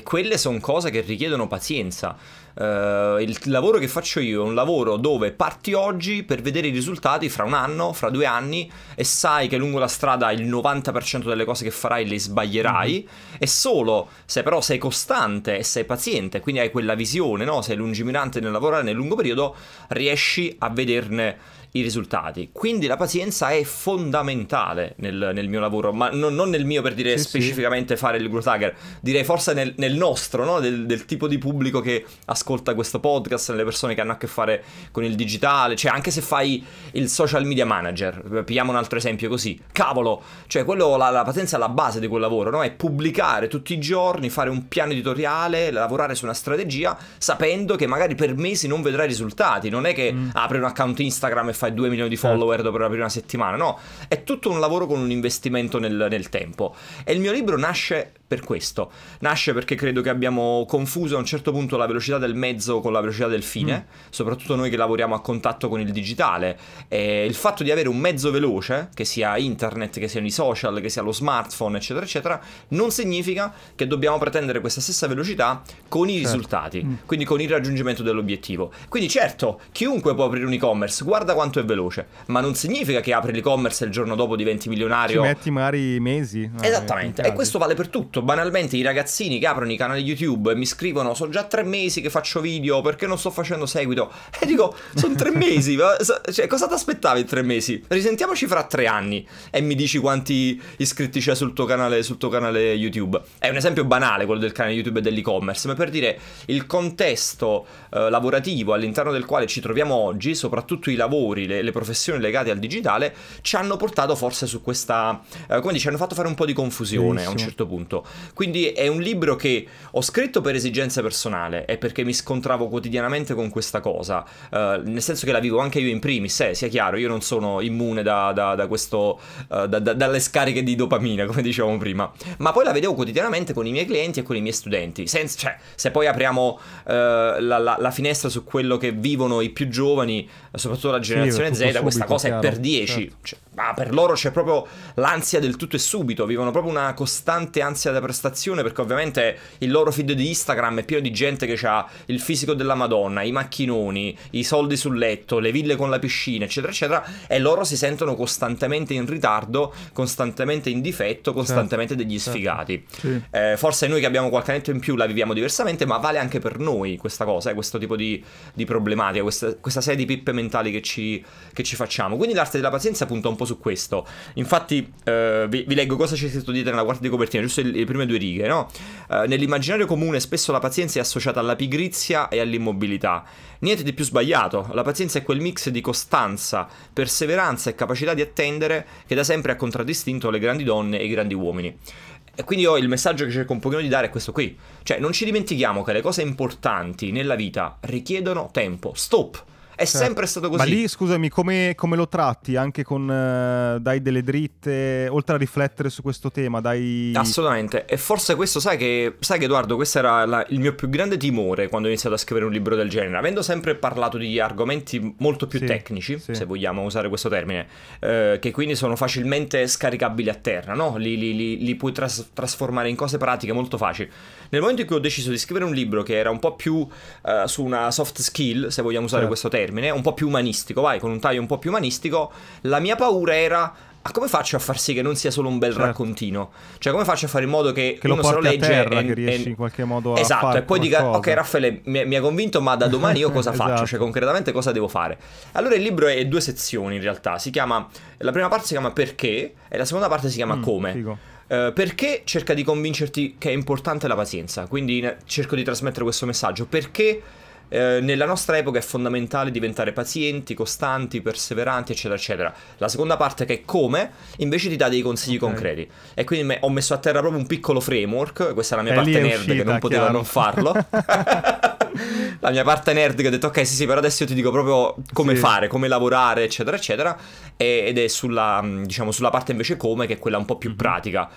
quelle sono cose che richiedono pazienza. Uh, il lavoro che faccio io è un lavoro dove parti oggi per vedere i risultati fra un anno, fra due anni e sai che lungo la strada il 90% delle cose che farai le sbaglierai mm-hmm. e solo se però sei costante e sei paziente, quindi hai quella visione, no? sei lungimirante nel lavorare nel lungo periodo, riesci a vederne i risultati. Quindi la pazienza è fondamentale nel, nel mio lavoro, ma non, non, nel mio per dire sì, specificamente sì. fare il growth hacker, direi forse nel, nel nostro, no? del, del, tipo di pubblico che ascolta questo podcast, nelle persone che hanno a che fare con il digitale, cioè anche se fai il social media manager, pigliamo un altro esempio così, cavolo, cioè quello, la, la pazienza è la base di quel lavoro, no? è pubblicare tutti i giorni, fare un piano editoriale, lavorare su una strategia, sapendo che magari per mesi non vedrai risultati, non è che mm. apri un account Instagram e fai 2 milioni di certo. follower dopo la prima settimana, no, è tutto un lavoro con un investimento nel, nel tempo. E il mio libro nasce per questo. Nasce perché credo che abbiamo confuso a un certo punto la velocità del mezzo con la velocità del fine, mm. soprattutto noi che lavoriamo a contatto con il digitale. E il fatto di avere un mezzo veloce, che sia internet, che siano i social, che sia lo smartphone, eccetera, eccetera, non significa che dobbiamo pretendere questa stessa velocità con i certo. risultati, mm. quindi con il raggiungimento dell'obiettivo. Quindi certo, chiunque può aprire un e-commerce, guarda quanto è veloce, ma non significa che apri l'e-commerce e il giorno dopo diventi milionario. Ci metti magari mesi. Esattamente, e questo vale per tutto detto banalmente i ragazzini che aprono i canali YouTube e mi scrivono sono già tre mesi che faccio video perché non sto facendo seguito? E dico sono tre mesi cioè cosa ti aspettavi in tre mesi? Risentiamoci fra tre anni e mi dici quanti iscritti c'è sul tuo canale, sul tuo canale YouTube. È un esempio banale quello del canale YouTube e dell'e-commerce ma per dire il contesto eh, lavorativo all'interno del quale ci troviamo oggi soprattutto i lavori le, le, professioni legate al digitale ci hanno portato forse su questa eh, come dici hanno fatto fare un po' di confusione Benissimo. a un certo punto quindi è un libro che ho scritto per esigenza personale e perché mi scontravo quotidianamente con questa cosa, uh, nel senso che la vivo anche io in primis, eh, sia chiaro, io non sono immune da, da, da questo, uh, da, dalle scariche di dopamina, come dicevamo prima, ma poi la vedevo quotidianamente con i miei clienti e con i miei studenti, Senza, cioè, se poi apriamo uh, la, la, la, finestra su quello che vivono i più giovani, soprattutto la generazione sì, Z, questa cosa chiaro, è per 10, certo. cioè, ma per loro c'è proprio l'ansia del tutto e subito, vivono proprio una costante ansia della prestazione perché ovviamente il loro feed di Instagram è pieno di gente che ha il fisico della Madonna, i macchinoni, i soldi sul letto, le ville con la piscina, eccetera, eccetera, e loro si sentono costantemente in ritardo, costantemente in difetto, costantemente certo, degli sfigati. Certo. Sì. Eh, forse noi che abbiamo qualche annetto in più la viviamo diversamente, ma vale anche per noi questa cosa, eh, questo tipo di, di problematica, questa, questa, serie di pippe mentali che ci, che ci, facciamo. Quindi l'arte della pazienza punta un po' su questo. Infatti, eh, vi, vi, leggo cosa c'è scritto dietro nella quarta di copertina, giusto le, le prime due righe, no? Eh, nell'immaginario comune spesso la pazienza è associata alla pigrizia e all'immobilità. Niente di più sbagliato, la pazienza è quel mix di costanza, perseveranza e capacità di attendere che da sempre ha contraddistinto le grandi donne e i grandi uomini. E quindi io il messaggio che cerco un pochino di dare è questo qui. Cioè, non ci dimentichiamo che le cose importanti nella vita richiedono tempo. Stop! È certo. sempre stato così. Ma lì, scusami, come, come lo tratti? Anche con, uh, dai delle dritte, oltre a riflettere su questo tema, dai... Assolutamente. E forse questo, sai che, sai che Edoardo, questo era la, il mio più grande timore quando ho iniziato a scrivere un libro del genere. Avendo sempre parlato di argomenti molto più sì, tecnici, sì. se vogliamo usare questo termine, eh, che quindi sono facilmente scaricabili a terra, no? Li, li, li, li puoi tras- trasformare in cose pratiche molto facili. Nel momento in cui ho deciso di scrivere un libro che era un po' più uh, su una soft skill, se vogliamo usare certo. questo termine, termine, un po' più umanistico, vai, con un taglio un po' più umanistico, la mia paura era ma come faccio a far sì che non sia solo un bel certo. raccontino? Cioè, come faccio a fare in modo che, che uno se lo legge terra, e, che riesci e... in qualche modo a Esatto, e poi dica "Ok, Raffaele, mi, mi ha convinto, ma da domani io cosa esatto. faccio? Cioè, concretamente cosa devo fare?". Allora il libro è due sezioni in realtà, si chiama la prima parte si chiama Perché e la seconda parte si chiama mm, Come. Figo. Uh, perché cerca di convincerti che è importante la pazienza, quindi cerco di trasmettere questo messaggio, perché eh, nella nostra epoca è fondamentale diventare pazienti, costanti, perseveranti, eccetera, eccetera. La seconda parte, che è come, invece ti dà dei consigli okay. concreti. E quindi me- ho messo a terra proprio un piccolo framework. Questa è la mia e parte nerd uscita, che non poteva chiaro. non farlo. la mia parte nerd che ha detto ok sì sì però adesso io ti dico proprio come sì. fare, come lavorare eccetera eccetera ed è sulla, diciamo, sulla parte invece come che è quella un po' più mm-hmm. pratica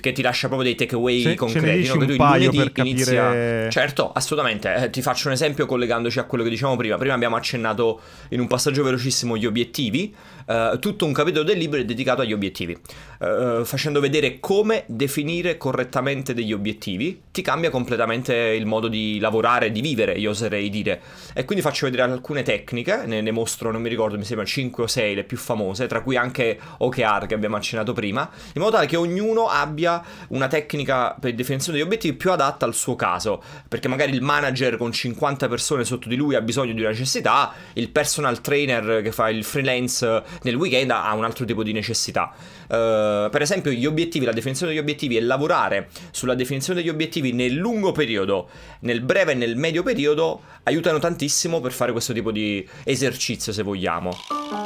che ti lascia proprio dei takeaway Se, concreti. No? Che tu il lunedì per inizia. Capire... Certo, assolutamente. Eh, ti faccio un esempio collegandoci a quello che dicevamo prima. Prima abbiamo accennato in un passaggio velocissimo gli obiettivi. Uh, tutto un capitolo del libro è dedicato agli obiettivi, uh, facendo vedere come definire correttamente degli obiettivi. Ti cambia completamente il modo di lavorare, di vivere, io oserei dire. E quindi faccio vedere alcune tecniche, ne, ne mostro, non mi ricordo, mi sembra 5 o 6 le più famose, tra cui anche OKR che abbiamo accennato prima, in modo tale che ognuno abbia una tecnica per definizione degli obiettivi più adatta al suo caso. Perché magari il manager con 50 persone sotto di lui ha bisogno di una necessità, il personal trainer che fa il freelance nel weekend ha un altro tipo di necessità. Uh, per esempio, gli obiettivi, la definizione degli obiettivi e lavorare sulla definizione degli obiettivi nel lungo periodo, nel breve e nel medio periodo aiutano tantissimo per fare questo tipo di esercizio, se vogliamo.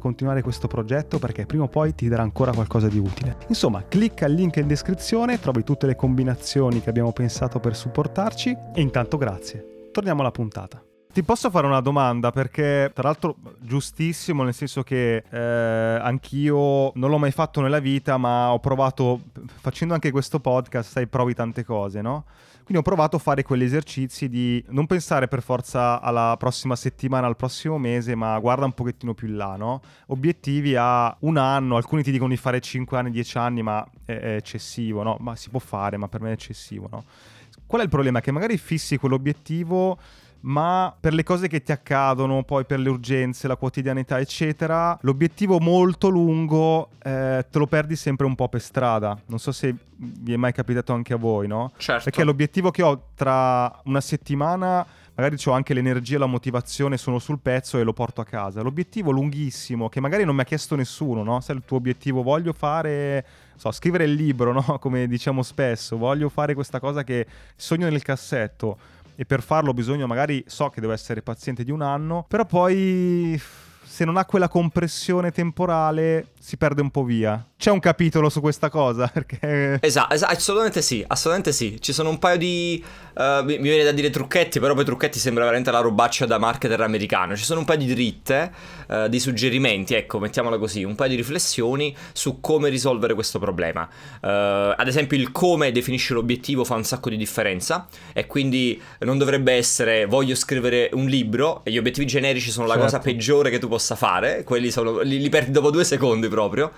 continuare questo progetto perché prima o poi ti darà ancora qualcosa di utile. Insomma, clicca il link in descrizione, trovi tutte le combinazioni che abbiamo pensato per supportarci e intanto grazie. Torniamo alla puntata. Ti posso fare una domanda perché tra l'altro giustissimo nel senso che eh, anch'io non l'ho mai fatto nella vita ma ho provato facendo anche questo podcast sai provi tante cose no? Quindi ho provato a fare quegli esercizi di non pensare per forza alla prossima settimana, al prossimo mese, ma guarda un pochettino più in là, no? Obiettivi a un anno, alcuni ti dicono di fare 5 anni, 10 anni, ma è, eccessivo, no? Ma si può fare, ma per me è eccessivo, no? Qual è il problema? Che magari fissi quell'obiettivo ma per le cose che ti accadono, poi per le urgenze, la quotidianità, eccetera, l'obiettivo molto lungo eh, te lo perdi sempre un po' per strada. Non so se vi è mai capitato anche a voi, no? Certo. Perché l'obiettivo che ho tra una settimana magari ho anche l'energia e la motivazione, sono sul pezzo e lo porto a casa. L'obiettivo lunghissimo, che magari non mi ha chiesto nessuno, no? Se il tuo obiettivo voglio fare so, scrivere il libro, no? come diciamo spesso, voglio fare questa cosa che sogno nel cassetto e per farlo bisogna magari, so che devo essere paziente di un anno, però poi se non ha quella compressione temporale si perde un po' via. C'è un capitolo su questa cosa? Perché... Esatto, esatto, assolutamente sì, assolutamente sì. Ci sono un paio di... Uh, mi, viene da dire trucchetti, però poi trucchetti sembra veramente la robaccia da marketer americano. Ci sono un paio di dritte, uh, di suggerimenti, ecco, mettiamola così, un paio di riflessioni su come risolvere questo problema. Uh, ad esempio il come definisce l'obiettivo fa un sacco di differenza e quindi non dovrebbe essere voglio scrivere un libro e gli obiettivi generici sono certo. la cosa peggiore che tu possa fare, quelli sono, li, li perdi dopo due secondi proprio.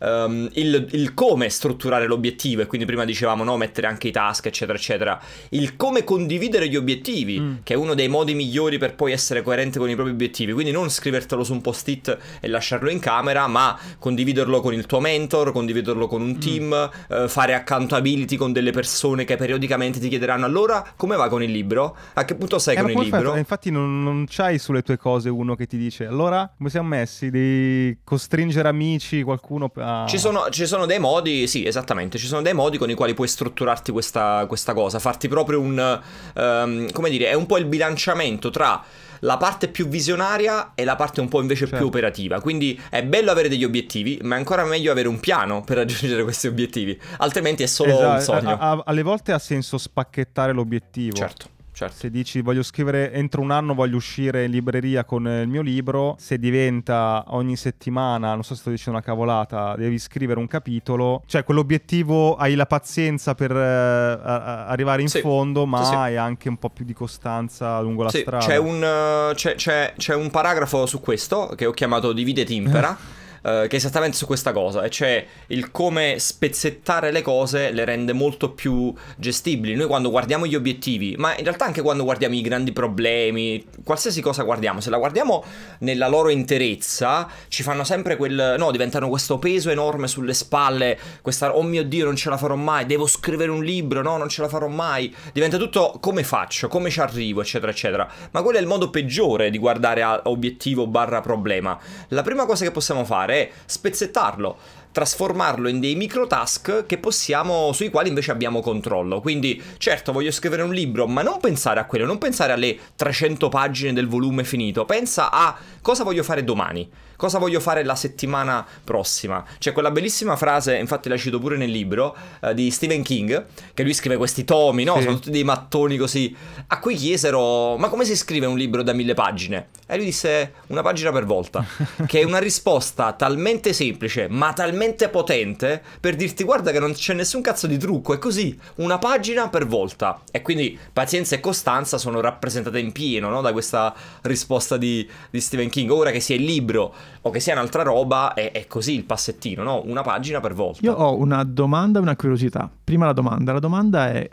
Um, il, il, come strutturare l'obiettivo, e quindi prima dicevamo no, mettere anche i task, eccetera, eccetera. Il come condividere gli obiettivi, mm. che è uno dei modi migliori per poi essere coerente con i propri obiettivi. Quindi non scrivertelo su un post-it e lasciarlo in camera, ma condividerlo con il tuo mentor, condividerlo con un mm. team, mm. uh, fare accountability con delle persone che periodicamente ti chiederanno allora come va con il libro? A che punto sei eh, con il libro? Infatti non, non c'hai sulle tue cose uno che ti dice allora come siamo messi di costringere amici, qualcuno a... Ci sono, ci sono, dei modi, sì, esattamente, ci sono dei modi con i quali puoi strutturarti questa, questa cosa, farti proprio un... Um, come dire, è un po' il bilanciamento tra la parte più visionaria e la parte un po' invece certo. più operativa. Quindi è bello avere degli obiettivi, ma è ancora meglio avere un piano per raggiungere questi obiettivi. Altrimenti è solo esatto. un sogno. A, a, alle volte ha senso spacchettare l'obiettivo. Certo. Certo. Se dici voglio scrivere entro un anno voglio uscire in libreria con il mio libro, se diventa ogni settimana, non so se sto dicendo una cavolata, devi scrivere un capitolo, cioè quell'obiettivo hai la pazienza per uh, arrivare in sì. fondo, ma sì, sì. hai anche un po' più di costanza lungo la strada. C'è un, uh, c'è, c'è, c'è un paragrafo su questo che ho chiamato Divide Timpera. Eh, che è esattamente su questa cosa, e cioè il come spezzettare le cose le rende molto più gestibili. Noi quando guardiamo gli obiettivi, ma in realtà anche quando guardiamo i grandi problemi, qualsiasi cosa guardiamo, se la guardiamo nella loro interezza, ci fanno sempre quel... no, diventano questo peso enorme sulle spalle, questa, oh mio Dio, non ce la farò mai, devo scrivere un libro, no, non ce la farò mai. Diventa tutto come faccio, come ci arrivo, eccetera, eccetera. Ma quello è il modo peggiore di guardare a obiettivo barra problema. La prima cosa che possiamo fare è spezzettarlo, trasformarlo in dei micro task che possiamo, sui quali invece abbiamo controllo. Quindi, certo, voglio scrivere un libro, ma non pensare a quello, non pensare alle 300 pagine del volume finito, pensa a cosa voglio fare domani cosa voglio fare la settimana prossima. C'è quella bellissima frase, infatti la cito pure nel libro, uh, di Stephen King, che lui scrive questi tomi, no? Sì. Sono tutti dei mattoni così. A cui chiesero, ma come si scrive un libro da mille pagine? E lui disse, una pagina per volta. che è una risposta talmente semplice, ma talmente potente, per dirti, guarda che non c'è nessun cazzo di trucco, è così, una pagina per volta. E quindi pazienza e costanza sono rappresentate in pieno, no? Da questa risposta di, di Stephen King. Ora che sia il libro o che sia un'altra roba, è, è, così il passettino, no? Una pagina per volta. Io ho una domanda e una curiosità. Prima la domanda. La domanda è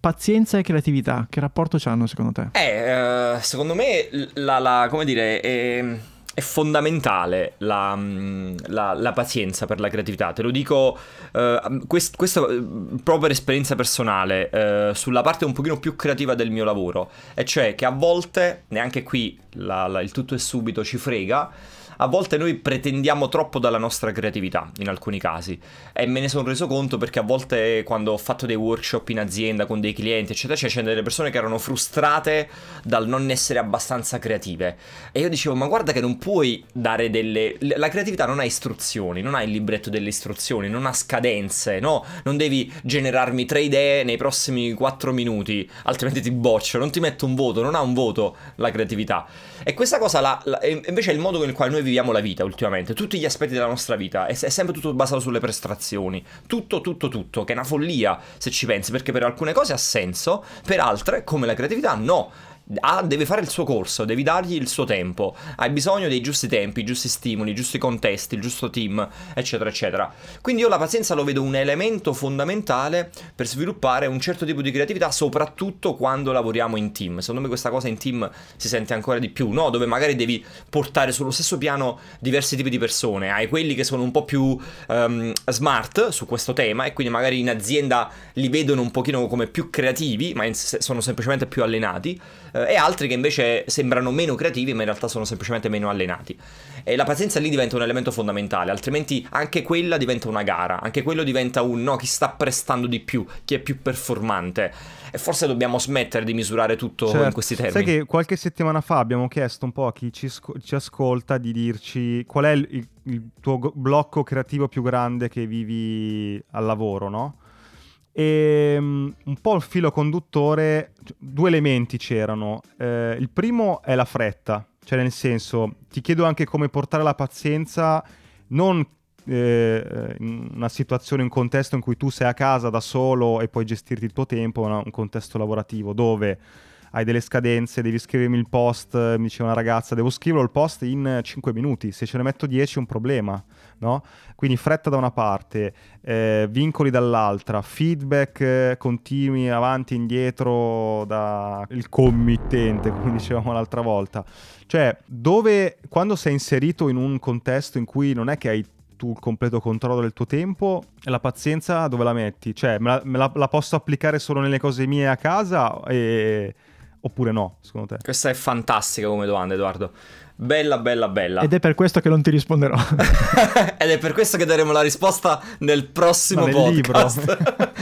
pazienza e creatività, che rapporto hanno secondo te? Eh, uh, secondo me la, la, come dire, è, è fondamentale la, mm, la, pazienza per la creatività. Te lo dico, uh, quest, questa eh, proprio per esperienza personale, uh, sulla parte un pochino più creativa del mio lavoro, e cioè che a volte, neanche qui il tutto è subito, ci frega, a volte noi pretendiamo troppo dalla nostra creatività, in alcuni casi. E me ne sono reso conto perché a volte quando ho fatto dei workshop in azienda con dei clienti, eccetera, c'erano delle persone che erano frustrate dal non essere abbastanza creative. E io dicevo, ma guarda che non puoi dare delle... La creatività non ha istruzioni, non ha il libretto delle istruzioni, non ha scadenze, no? Non devi generarmi tre idee nei prossimi quattro minuti, altrimenti ti boccio, non ti metto un voto, non ha un voto la creatività. E questa cosa la, la, invece è il modo con il quale noi viviamo la vita ultimamente, tutti gli aspetti della nostra vita, è, è, sempre tutto basato sulle prestazioni, tutto, tutto, tutto, che è una follia se ci pensi, perché per alcune cose ha senso, per altre, come la creatività, no. Ah, deve fare il suo corso, devi dargli il suo tempo, hai bisogno dei giusti tempi, i giusti stimoli, i giusti contesti, il giusto team, eccetera, eccetera. Quindi io la pazienza lo vedo un elemento fondamentale per sviluppare un certo tipo di creatività, soprattutto quando lavoriamo in team. Secondo me questa cosa in team si sente ancora di più, no? Dove magari devi portare sullo stesso piano diversi tipi di persone. Hai quelli che sono un po' più um, smart su questo tema e quindi magari in azienda li vedono un pochino come più creativi, ma in, sono semplicemente più allenati e altri che invece sembrano meno creativi ma in realtà sono semplicemente meno allenati. E la pazienza lì diventa un elemento fondamentale, altrimenti anche quella diventa una gara, anche quello diventa un no, chi sta prestando di più, chi è più performante. E forse dobbiamo smettere di misurare tutto certo. in questi termini. Sai che qualche settimana fa abbiamo chiesto un po' a chi ci, sc- ci ascolta di dirci qual è il, il, tuo blocco creativo più grande che vivi al lavoro, no? E um, un po' il filo conduttore, due elementi c'erano. Eh, il primo è la fretta, cioè nel senso, ti chiedo anche come portare la pazienza non eh, in una situazione, un contesto in cui tu sei a casa da solo e puoi gestirti il tuo tempo, ma un contesto lavorativo dove hai delle scadenze, devi scrivermi il post, mi diceva una ragazza, devo scriverlo il post in 5 minuti, se ce ne metto 10 è un problema, no? Quindi fretta da una parte, eh, vincoli dall'altra, feedback eh, continui avanti e indietro dal committente, come dicevamo l'altra volta. Cioè, dove, quando sei inserito in un contesto in cui non è che hai tu il completo controllo del tuo tempo la pazienza dove la metti? Cioè, me la, me la, la posso applicare solo nelle cose mie a casa e... oppure no, secondo te? Questa è fantastica come domanda, Edoardo. Bella, bella, bella. Ed è per questo che non ti risponderò. Ed è per questo che daremo la risposta nel prossimo no, nel podcast.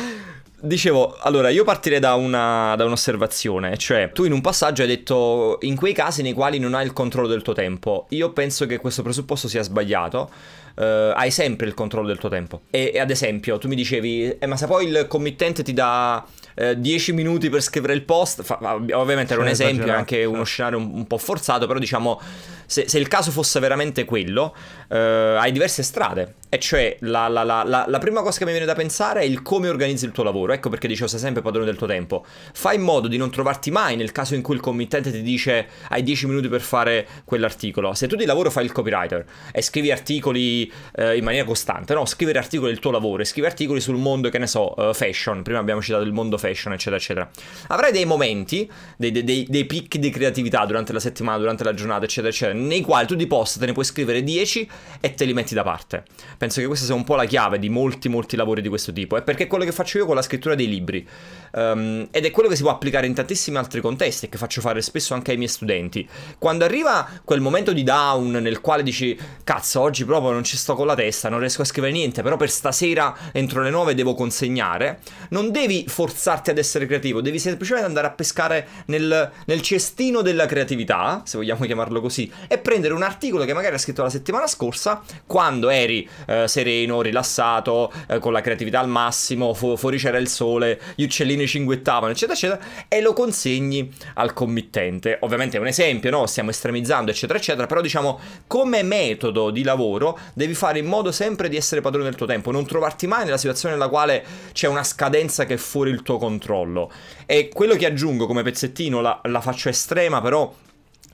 Dicevo, allora io partirei da, una, da, un'osservazione, cioè tu in un passaggio hai detto in quei casi nei quali non hai il controllo del tuo tempo. Io penso che questo presupposto sia sbagliato uh, hai sempre il controllo del tuo tempo. E, e ad esempio, tu mi dicevi, eh, ma se poi il committente ti dà 10 eh, minuti per scrivere il post, fa, ovviamente era un esempio, anche uno scenario un, un, po' forzato, però diciamo, se, se il caso fosse veramente quello, uh, hai diverse strade. E cioè, la, la, la, la, prima cosa che mi viene da pensare è il come organizzi il tuo lavoro. Ecco perché dicevo, sei sempre padrone del tuo tempo. Fai in modo di non trovarti mai nel caso in cui il committente ti dice hai 10 minuti per fare quell'articolo. Se tu di lavoro fai il copywriter e scrivi articoli eh, in maniera costante, no? Scrivere articoli del tuo lavoro e scrivi articoli sul mondo, che ne so, uh, fashion. Prima abbiamo citato il mondo fashion, eccetera, eccetera. Avrai dei momenti, dei, dei, dei picchi di creatività durante la settimana, durante la giornata, eccetera, eccetera, nei quali tu di post te ne puoi scrivere 10 e te li metti da parte. Penso che questa sia un po' la chiave di molti, molti lavori di questo tipo. È perché è quello che faccio io con la scrittura dei libri. Um, ed è quello che si può applicare in tantissimi altri contesti e che faccio fare spesso anche ai miei studenti. Quando arriva quel momento di down nel quale dici, cazzo, oggi proprio non ci sto con la testa, non riesco a scrivere niente, però per stasera entro le 9 devo consegnare, non devi forzarti ad essere creativo, devi semplicemente andare a pescare nel, nel cestino della creatività, se vogliamo chiamarlo così, e prendere un articolo che magari hai scritto la settimana scorsa, quando eri eh, sereno, rilassato, eh, con la creatività al massimo, fu- fuori c'era il sole, gli uccellini cinguettavano, eccetera, eccetera, e lo consegni al committente. Ovviamente è un esempio, no? Stiamo estremizzando, eccetera, eccetera, però diciamo come metodo di lavoro devi fare in modo sempre di essere padrone del tuo tempo, non trovarti mai nella situazione nella quale c'è una scadenza che è fuori il tuo controllo. E quello che aggiungo come pezzettino, la, la faccio estrema, però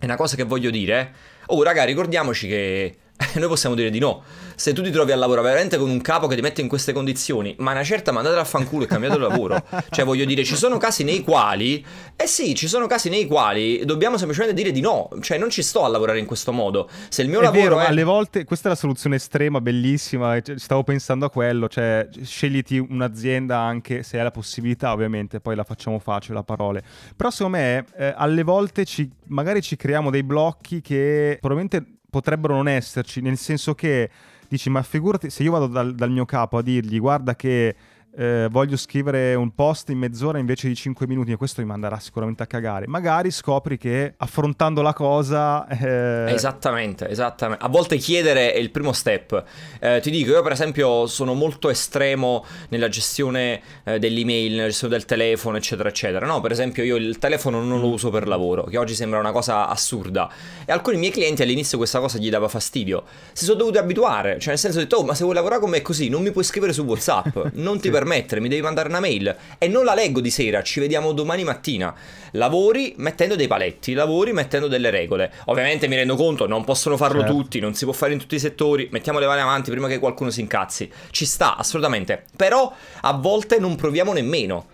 è una cosa che voglio dire. Oh, raga, ricordiamoci che noi possiamo dire di no se tu ti trovi a lavorare veramente con un capo che ti mette in queste condizioni, ma una certa mandate a fanculo e cambiate lavoro. cioè, voglio dire, ci sono casi nei quali, eh sì, ci sono casi nei quali dobbiamo semplicemente dire di no. Cioè, non ci sto a lavorare in questo modo. Se il mio è lavoro vero, è... alle volte questa è la soluzione estrema, bellissima. Stavo pensando a quello, cioè, scegliti un'azienda anche se hai la possibilità, ovviamente, poi la facciamo facile a parole. Però secondo me, eh, alle volte ci, magari ci creiamo dei blocchi che probabilmente potrebbero non esserci, nel senso che dici ma figurati se io vado dal, dal mio capo a dirgli guarda che eh, voglio scrivere un post in mezz'ora invece di 5 minuti e questo mi manderà sicuramente a cagare. Magari scopri che affrontando la cosa... Eh... Esattamente, esattamente. A volte chiedere è il primo step. Eh, ti dico, io per esempio sono molto estremo nella gestione eh, dell'email, nella gestione del telefono, eccetera, eccetera. No, per esempio io il telefono non lo uso per lavoro, che oggi sembra una cosa assurda. E alcuni miei clienti all'inizio questa cosa gli dava fastidio. Si sono dovuti abituare, cioè nel senso ho detto, oh ma se vuoi lavorare con me così non mi puoi scrivere su WhatsApp, non ti sì permettere, mi devi mandare una mail e non la leggo di sera, ci vediamo domani mattina. Lavori mettendo dei paletti, lavori mettendo delle regole. Ovviamente mi rendo conto, non possono farlo certo. tutti, non si può fare in tutti i settori, mettiamo le mani avanti prima che qualcuno si incazzi. Ci sta, assolutamente. Però a volte non proviamo nemmeno.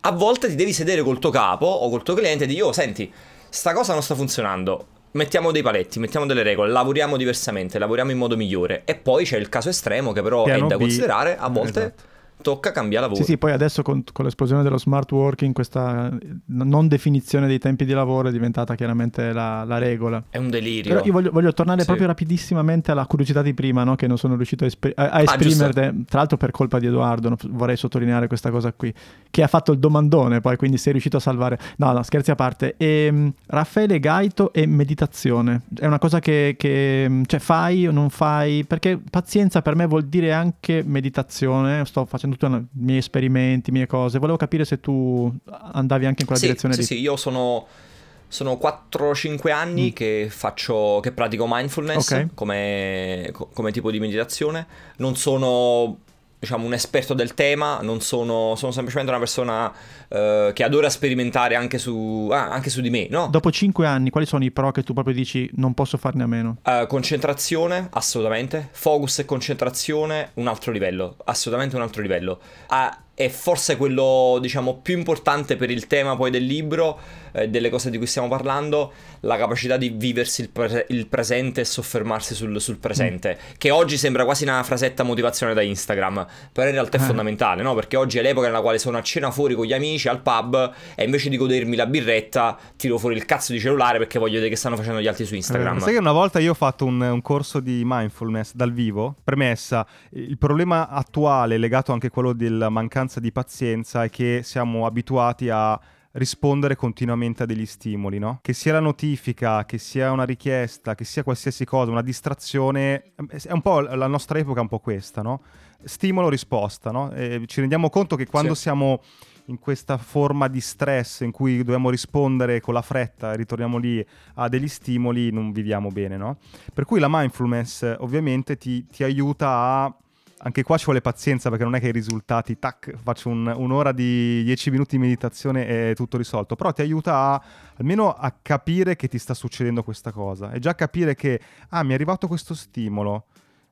A volte ti devi sedere col tuo capo o col tuo cliente e dire, oh senti, sta cosa non sta funzionando mettiamo dei paletti, mettiamo delle regole, lavoriamo diversamente, lavoriamo in modo migliore. E poi c'è il caso estremo che però Piano è da B. considerare, a volte esatto tocca cambiare lavoro. Sì, sì, poi adesso con, con, l'esplosione dello smart working questa non definizione dei tempi di lavoro è diventata chiaramente la, la regola. È un delirio. Però io voglio, voglio tornare sì. proprio rapidissimamente alla curiosità di prima, no? che non sono riuscito a, espr- a, a esprimere, ah, tra l'altro per colpa di Edoardo, no? vorrei sottolineare questa cosa qui, che ha fatto il domandone poi, quindi sei riuscito a salvare... No, no, scherzi a parte. E, um, Raffaele Gaito e meditazione, è una cosa che, che cioè, fai o non fai? Perché pazienza per me vuol dire anche meditazione, sto facendo tutti i miei esperimenti, mie cose, volevo capire se tu andavi anche in quella sì, direzione. Sì, di... sì, io sono sono 4-5 anni mm. che faccio, che pratico mindfulness okay. come, come, tipo di meditazione. Non sono diciamo, un esperto del tema, non sono, sono semplicemente una persona uh, che adora sperimentare anche su, ah, anche su, di me, no? Dopo cinque anni, quali sono i pro che tu proprio dici non posso farne a meno? Uh, concentrazione, assolutamente. Focus e concentrazione, un altro livello, assolutamente un altro livello. Uh, è forse quello, diciamo, più importante per il tema poi del libro, eh, delle cose di cui stiamo parlando, la capacità di viversi il, pre- il presente e soffermarsi sul, sul presente, mm. che oggi sembra quasi una frasetta motivazione da Instagram, però in realtà è eh. fondamentale, no? Perché oggi è l'epoca nella quale sono a cena fuori con gli amici al pub e invece di godermi la birretta tiro fuori il cazzo di cellulare perché voglio vedere che stanno facendo gli altri su Instagram. Eh, sai che una volta io ho fatto un, un corso di mindfulness dal vivo, premessa, il problema attuale legato anche a quello della mancanza mancanza di pazienza è che siamo abituati a rispondere continuamente a degli stimoli, no? Che sia la notifica, che sia una richiesta, che sia qualsiasi cosa, una distrazione, è un po' la nostra epoca è un po' questa, no? Stimolo risposta, no? E ci rendiamo conto che quando sì. siamo in questa forma di stress in cui dobbiamo rispondere con la fretta e ritorniamo lì a degli stimoli, non viviamo bene, no? Per cui la mindfulness ovviamente ti, ti aiuta a anche qua ci vuole pazienza perché non è che i risultati, tac, faccio un, un'ora di 10 minuti di meditazione e è tutto risolto, però ti aiuta a, almeno a capire che ti sta succedendo questa cosa e già capire che, ah, mi è arrivato questo stimolo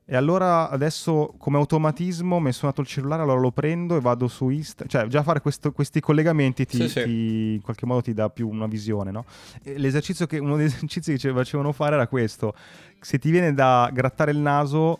e allora adesso come automatismo mi è suonato il cellulare, allora lo prendo e vado su Instagram, cioè già fare questo, questi collegamenti ti, sì, sì. ti, in qualche modo ti dà più una visione, no? l'esercizio che, uno degli esercizi che ci facevano fare era questo, se ti viene da grattare il naso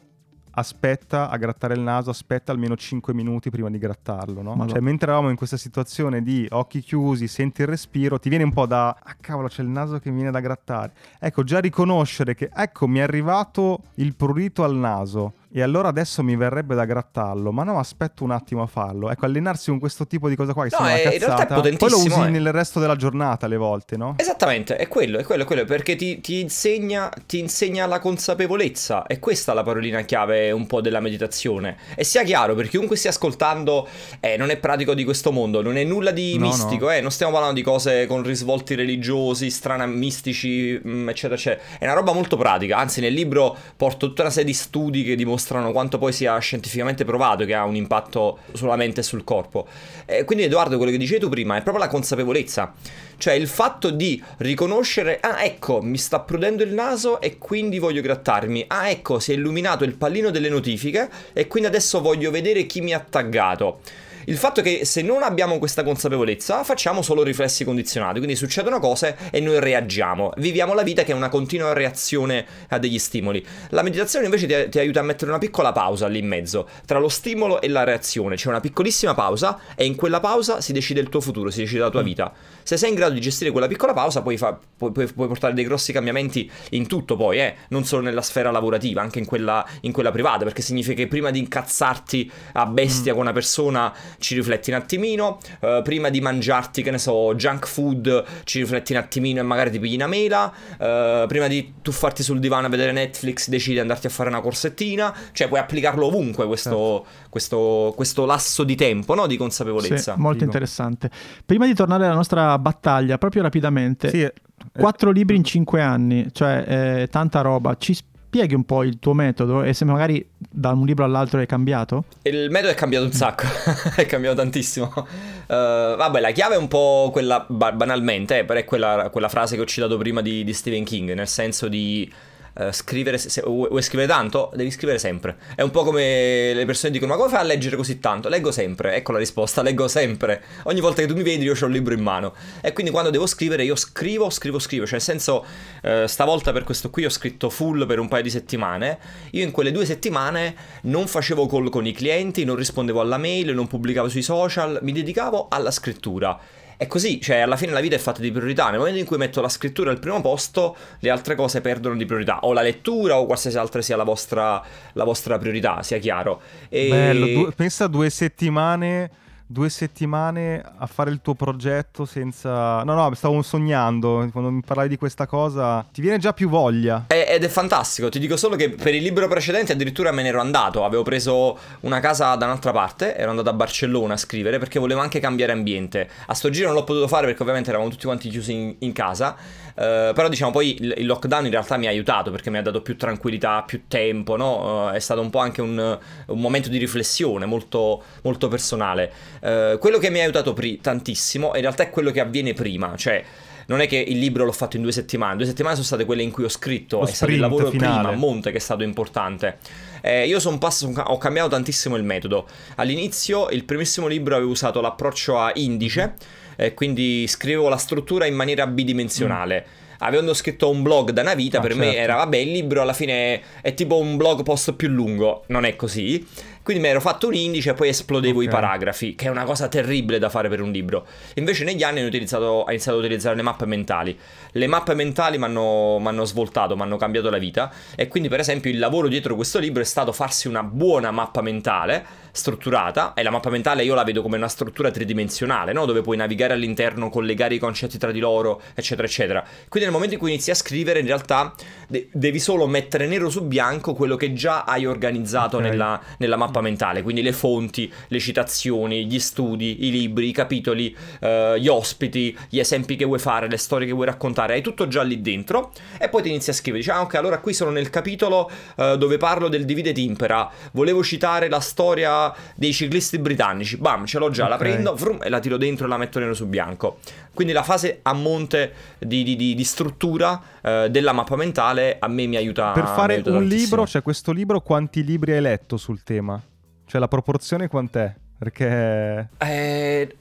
aspetta a grattare il naso, aspetta almeno 5 minuti prima di grattarlo, no? Cioè, mentre eravamo in questa situazione di occhi chiusi, senti il respiro, ti viene un po' da, ah cavolo, c'è il naso che mi viene da grattare. Ecco, già riconoscere che, ecco, mi è arrivato il prurito al naso e allora adesso mi verrebbe da grattarlo, ma no, aspetto un attimo a farlo. Ecco, allenarsi con questo tipo di cosa qua che no, è, in realtà è potentissimo. Poi lo usi eh. nel resto della giornata alle volte, no? Esattamente, è quello, è quello, è quello, perché ti, ti, insegna, ti insegna la consapevolezza. E questa è la parolina chiave un po' della meditazione. E sia chiaro, per chiunque stia ascoltando, eh, non è pratico di questo mondo, non è nulla di no, mistico, no. Eh, non stiamo parlando di cose con risvolti religiosi, strana, mistici, mm, eccetera, eccetera. È una roba molto pratica, anzi nel libro porto tutta una serie di studi che dimostrano dimostrano quanto poi sia scientificamente provato che ha un impatto sulla mente e sul corpo. E quindi Edoardo, quello che dicevi tu prima è proprio la consapevolezza, cioè il fatto di riconoscere, ah ecco, mi sta prudendo il naso e quindi voglio grattarmi, ah ecco, si è illuminato il pallino delle notifiche e quindi adesso voglio vedere chi mi ha taggato. Il fatto è che se non abbiamo questa consapevolezza facciamo solo riflessi condizionati, quindi succedono cose e noi reagiamo, viviamo la vita che è una continua reazione a degli stimoli. La meditazione invece ti, ti aiuta a mettere una piccola pausa lì in mezzo, tra lo stimolo e la reazione, c'è una piccolissima pausa e in quella pausa si decide il tuo futuro, si decide la tua mm. vita. Se sei in grado di gestire quella piccola pausa puoi, fa, puoi, puoi, puoi portare dei grossi cambiamenti in tutto poi, eh? non solo nella sfera lavorativa, anche in quella, in quella privata, perché significa che prima di incazzarti a bestia mm. con una persona ci rifletti un attimino, uh, prima di mangiarti, che ne so, junk food, ci rifletti un attimino e magari ti pigli una mela, uh, prima di tuffarti sul divano a vedere Netflix decidi di andarti a fare una corsettina, cioè puoi applicarlo ovunque questo, certo. questo, questo lasso di tempo, no? di consapevolezza. Sì, molto Dico. interessante. Prima di tornare alla nostra battaglia, proprio rapidamente, sì, quattro libri in cinque anni, cioè eh, tanta roba, ci spieghi un po' il tuo metodo e se magari da un libro all'altro è cambiato? Il metodo è cambiato un sacco, è cambiato tantissimo. Uh, vabbè, la chiave è un po' quella, banalmente, eh, però è quella, quella, frase che ho citato prima di, di Stephen King, nel senso di uh, scrivere, se, vuoi scrivere tanto, devi scrivere sempre. È un po' come le persone dicono, ma come fai a leggere così tanto? Leggo sempre, ecco la risposta, leggo sempre. Ogni volta che tu mi vedi io ho un libro in mano. E quindi quando devo scrivere io scrivo, scrivo, scrivo. Cioè nel senso, uh, stavolta per questo qui ho scritto full per un paio di settimane. Io in quelle due settimane non facevo call con i clienti, non rispondevo alla mail, non pubblicavo sui social, mi dedicavo alla scrittura. È così, cioè alla fine la vita è fatta di priorità. Nel momento in cui metto la scrittura al primo posto, le altre cose perdono di priorità. O la lettura o qualsiasi altra sia la vostra, la vostra priorità, sia chiaro. E... Bello, du- pensa due settimane due settimane a fare il tuo progetto senza... No, no, stavo sognando, quando mi parlavi di questa cosa ti viene già più voglia. Ed è fantastico, ti dico solo che per il libro precedente addirittura me ne ero andato, avevo preso una casa da un'altra parte, ero andato a Barcellona a scrivere perché volevo anche cambiare ambiente. A sto giro non l'ho potuto fare perché ovviamente eravamo tutti quanti chiusi in, in casa, uh, però diciamo poi il, il, lockdown in realtà mi ha aiutato perché mi ha dato più tranquillità, più tempo, no? Uh, è stato un po' anche un, un momento di riflessione molto, molto personale. Eh, quello che mi ha aiutato pri- tantissimo in realtà è quello che avviene prima, cioè non è che il libro l'ho fatto in due settimane, due settimane sono state quelle in cui ho scritto, Lo è stato il lavoro finale. prima a monte che è stato importante. Eh, io sono passato, ho cambiato tantissimo il metodo. All'inizio, il primissimo libro avevo usato l'approccio a indice, eh, quindi scrivevo la struttura in maniera bidimensionale. Mm avendo scritto un blog da una vita, ah, per certo. me era vabbè, il libro alla fine è tipo un blog post più lungo, non è così. Quindi mi ero fatto un indice e poi esplodevo okay. i paragrafi, che è una cosa terribile da fare per un libro. Invece negli anni ho, ho iniziato a utilizzare le mappe mentali. Le mappe mentali mi hanno svoltato, mi hanno cambiato la vita e quindi per esempio il lavoro dietro questo libro è stato farsi una buona mappa mentale strutturata e la mappa mentale io la vedo come una struttura tridimensionale, no? dove puoi navigare all'interno, collegare i concetti tra di loro, eccetera, eccetera. Quindi nel momento in cui inizi a scrivere, in realtà de- devi solo mettere nero su bianco quello che già hai organizzato okay. nella, nella, mappa mentale, quindi le fonti, le citazioni, gli studi, i libri, i capitoli, eh, gli ospiti, gli esempi che vuoi fare, le storie che vuoi raccontare, hai tutto già lì dentro e poi ti inizi a scrivere, dici ah ok allora qui sono nel capitolo eh, dove parlo del divide timpera, volevo citare la storia dei ciclisti britannici. Bam, ce l'ho già, okay. la prendo vrum, e la tiro dentro e la metto nero su bianco. Quindi la fase a monte di, di, di, di struttura eh, della mappa mentale a me mi aiuta. Per fare aiuta un tantissimo. libro, cioè questo libro, quanti libri hai letto sul tema? Cioè la proporzione quant'è? Perché... Eh,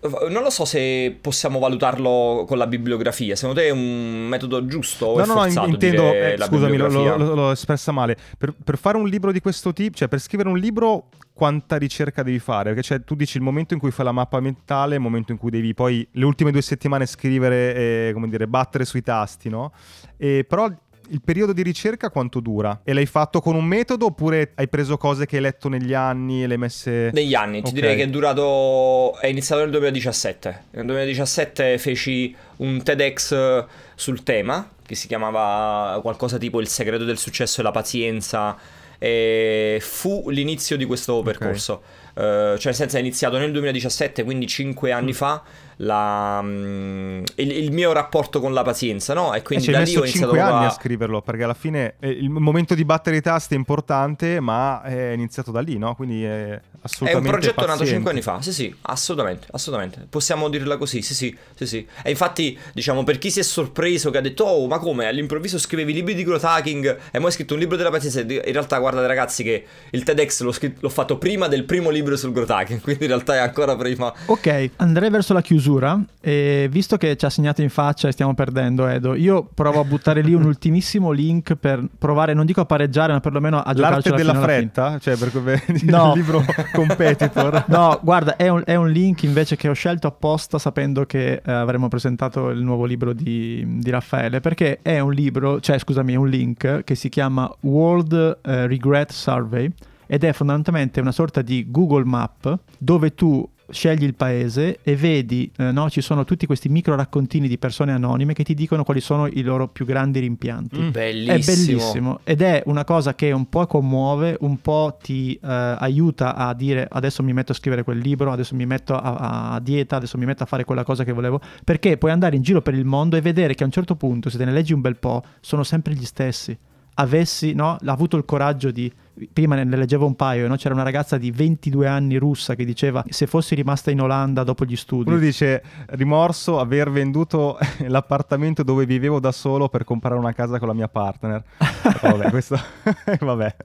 non lo so se possiamo valutarlo con la bibliografia. Secondo te è un metodo giusto? No, no, no, intendo. Eh, scusami, l'ho espressa male. Per, per, fare un libro di questo tipo, cioè per scrivere un libro, quanta ricerca devi fare? Perché cioè, tu dici il momento in cui fai la mappa mentale, il momento in cui devi poi le ultime due settimane scrivere e, come dire, battere sui tasti, no? E, però il periodo di ricerca quanto dura? E l'hai fatto con un metodo oppure hai preso cose che hai letto negli anni e le hai messe... Negli anni, ti okay. direi che è durato... è iniziato nel 2017. Nel 2017 feci un TEDx sul tema, che si chiamava qualcosa tipo Il segreto del successo e la pazienza, e fu l'inizio di questo percorso. Okay. Uh, cioè, nel senso, è iniziato nel 2017, quindi 5 anni mm. fa la, um, il, il, mio rapporto con la pazienza, no? E quindi e da lì ho iniziato 5 anni a... a scriverlo, perché alla fine eh, il momento di battere i tasti è importante, ma è iniziato da lì, no? Quindi è assolutamente È un progetto paziente. nato 5 anni fa, sì sì, assolutamente, assolutamente. Possiamo dirla così, sì sì, sì sì. E infatti, diciamo, per chi si è sorpreso che ha detto "Oh, ma come? All'improvviso scrivevi libri di growth hacking e poi hai scritto un libro della pazienza". In realtà, guardate ragazzi che il TEDx l'ho, scritto, l'ho fatto prima del primo libro sul growth hacking, quindi in realtà è ancora prima. Ok, andrei verso la chiusura e visto che ci ha segnato in faccia e stiamo perdendo Edo, io provo a buttare lì un ultimissimo link per provare, non dico a pareggiare, ma perlomeno a L'arte della fretta? Cioè per come no. il libro competitor? No, guarda, è un, è un, link invece che ho scelto apposta sapendo che eh, avremmo presentato il nuovo libro di, di, Raffaele, perché è un libro, cioè scusami, è un link che si chiama World uh, Regret Survey ed è fondamentalmente una sorta di Google Map dove tu scegli il paese e vedi, eh, no, ci sono tutti questi micro raccontini di persone anonime che ti dicono quali sono i loro più grandi rimpianti. Mm, bellissimo. È bellissimo ed è una cosa che un po' commuove, un po' ti eh, aiuta a dire adesso mi metto a scrivere quel libro, adesso mi metto a, a, dieta, adesso mi metto a fare quella cosa che volevo, perché puoi andare in giro per il mondo e vedere che a un certo punto, se te ne leggi un bel po', sono sempre gli stessi. Avessi no, avuto il coraggio di prima ne leggevo un paio, no? c'era una ragazza di 22 anni russa che diceva se fossi rimasta in Olanda dopo gli studi. Uno dice rimorso aver venduto l'appartamento dove vivevo da solo per comprare una casa con la mia partner. vabbè, questo vabbè.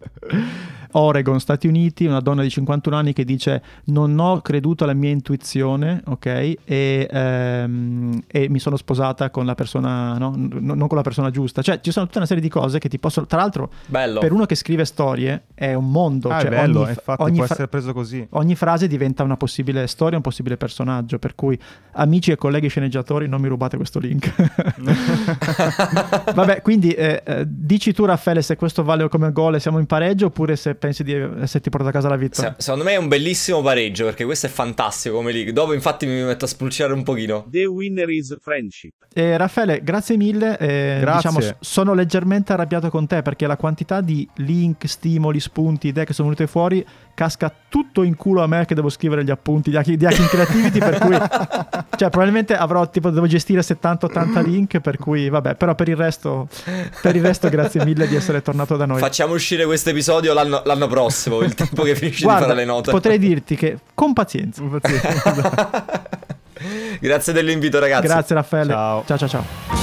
Oregon, Stati Uniti, una donna di 51 anni che dice non ho creduto alla mia intuizione, ok? E, ehm, e mi sono sposata con la persona, no? N- non con la persona giusta. Cioè ci sono tutta una serie di cose che ti possono... Tra l'altro, Bello. per uno che scrive storie è un mondo. Ah, cioè, è bello, ogni, infatti ogni può fra- essere preso così. ogni frase diventa una possibile storia, un possibile personaggio. Per cui, amici e colleghi sceneggiatori, non mi rubate questo link. Vabbè, quindi eh, eh, dici tu, Raffaele, se questo vale come gol e siamo in pareggio oppure se pensi di esserti portato a casa la vittoria. Se- secondo me è un bellissimo pareggio perché questo è fantastico come lì. Dopo infatti mi metto a spulciare un pochino. The winner is friendship. Eh, Raffaele, grazie mille. eh, Grazie. diciamo, sono leggermente arrabbiato con te perché la quantità di link, stimoli, spunti, idee che sono venute fuori casca tutto in culo a me che devo scrivere gli appunti di Hacking, di Hacking Creativity. per cui, cioè, probabilmente avrò tipo, devo gestire 70-80 link. Per cui, vabbè, però per il resto, per il resto, grazie mille di essere tornato da noi. Facciamo uscire questo episodio l'anno, l'anno prossimo, il tempo che finisci Guarda, di fare le note. potrei dirti che con pazienza. Grazie dell'invito ragazzi. Grazie Raffaele. Ciao. ciao ciao. ciao.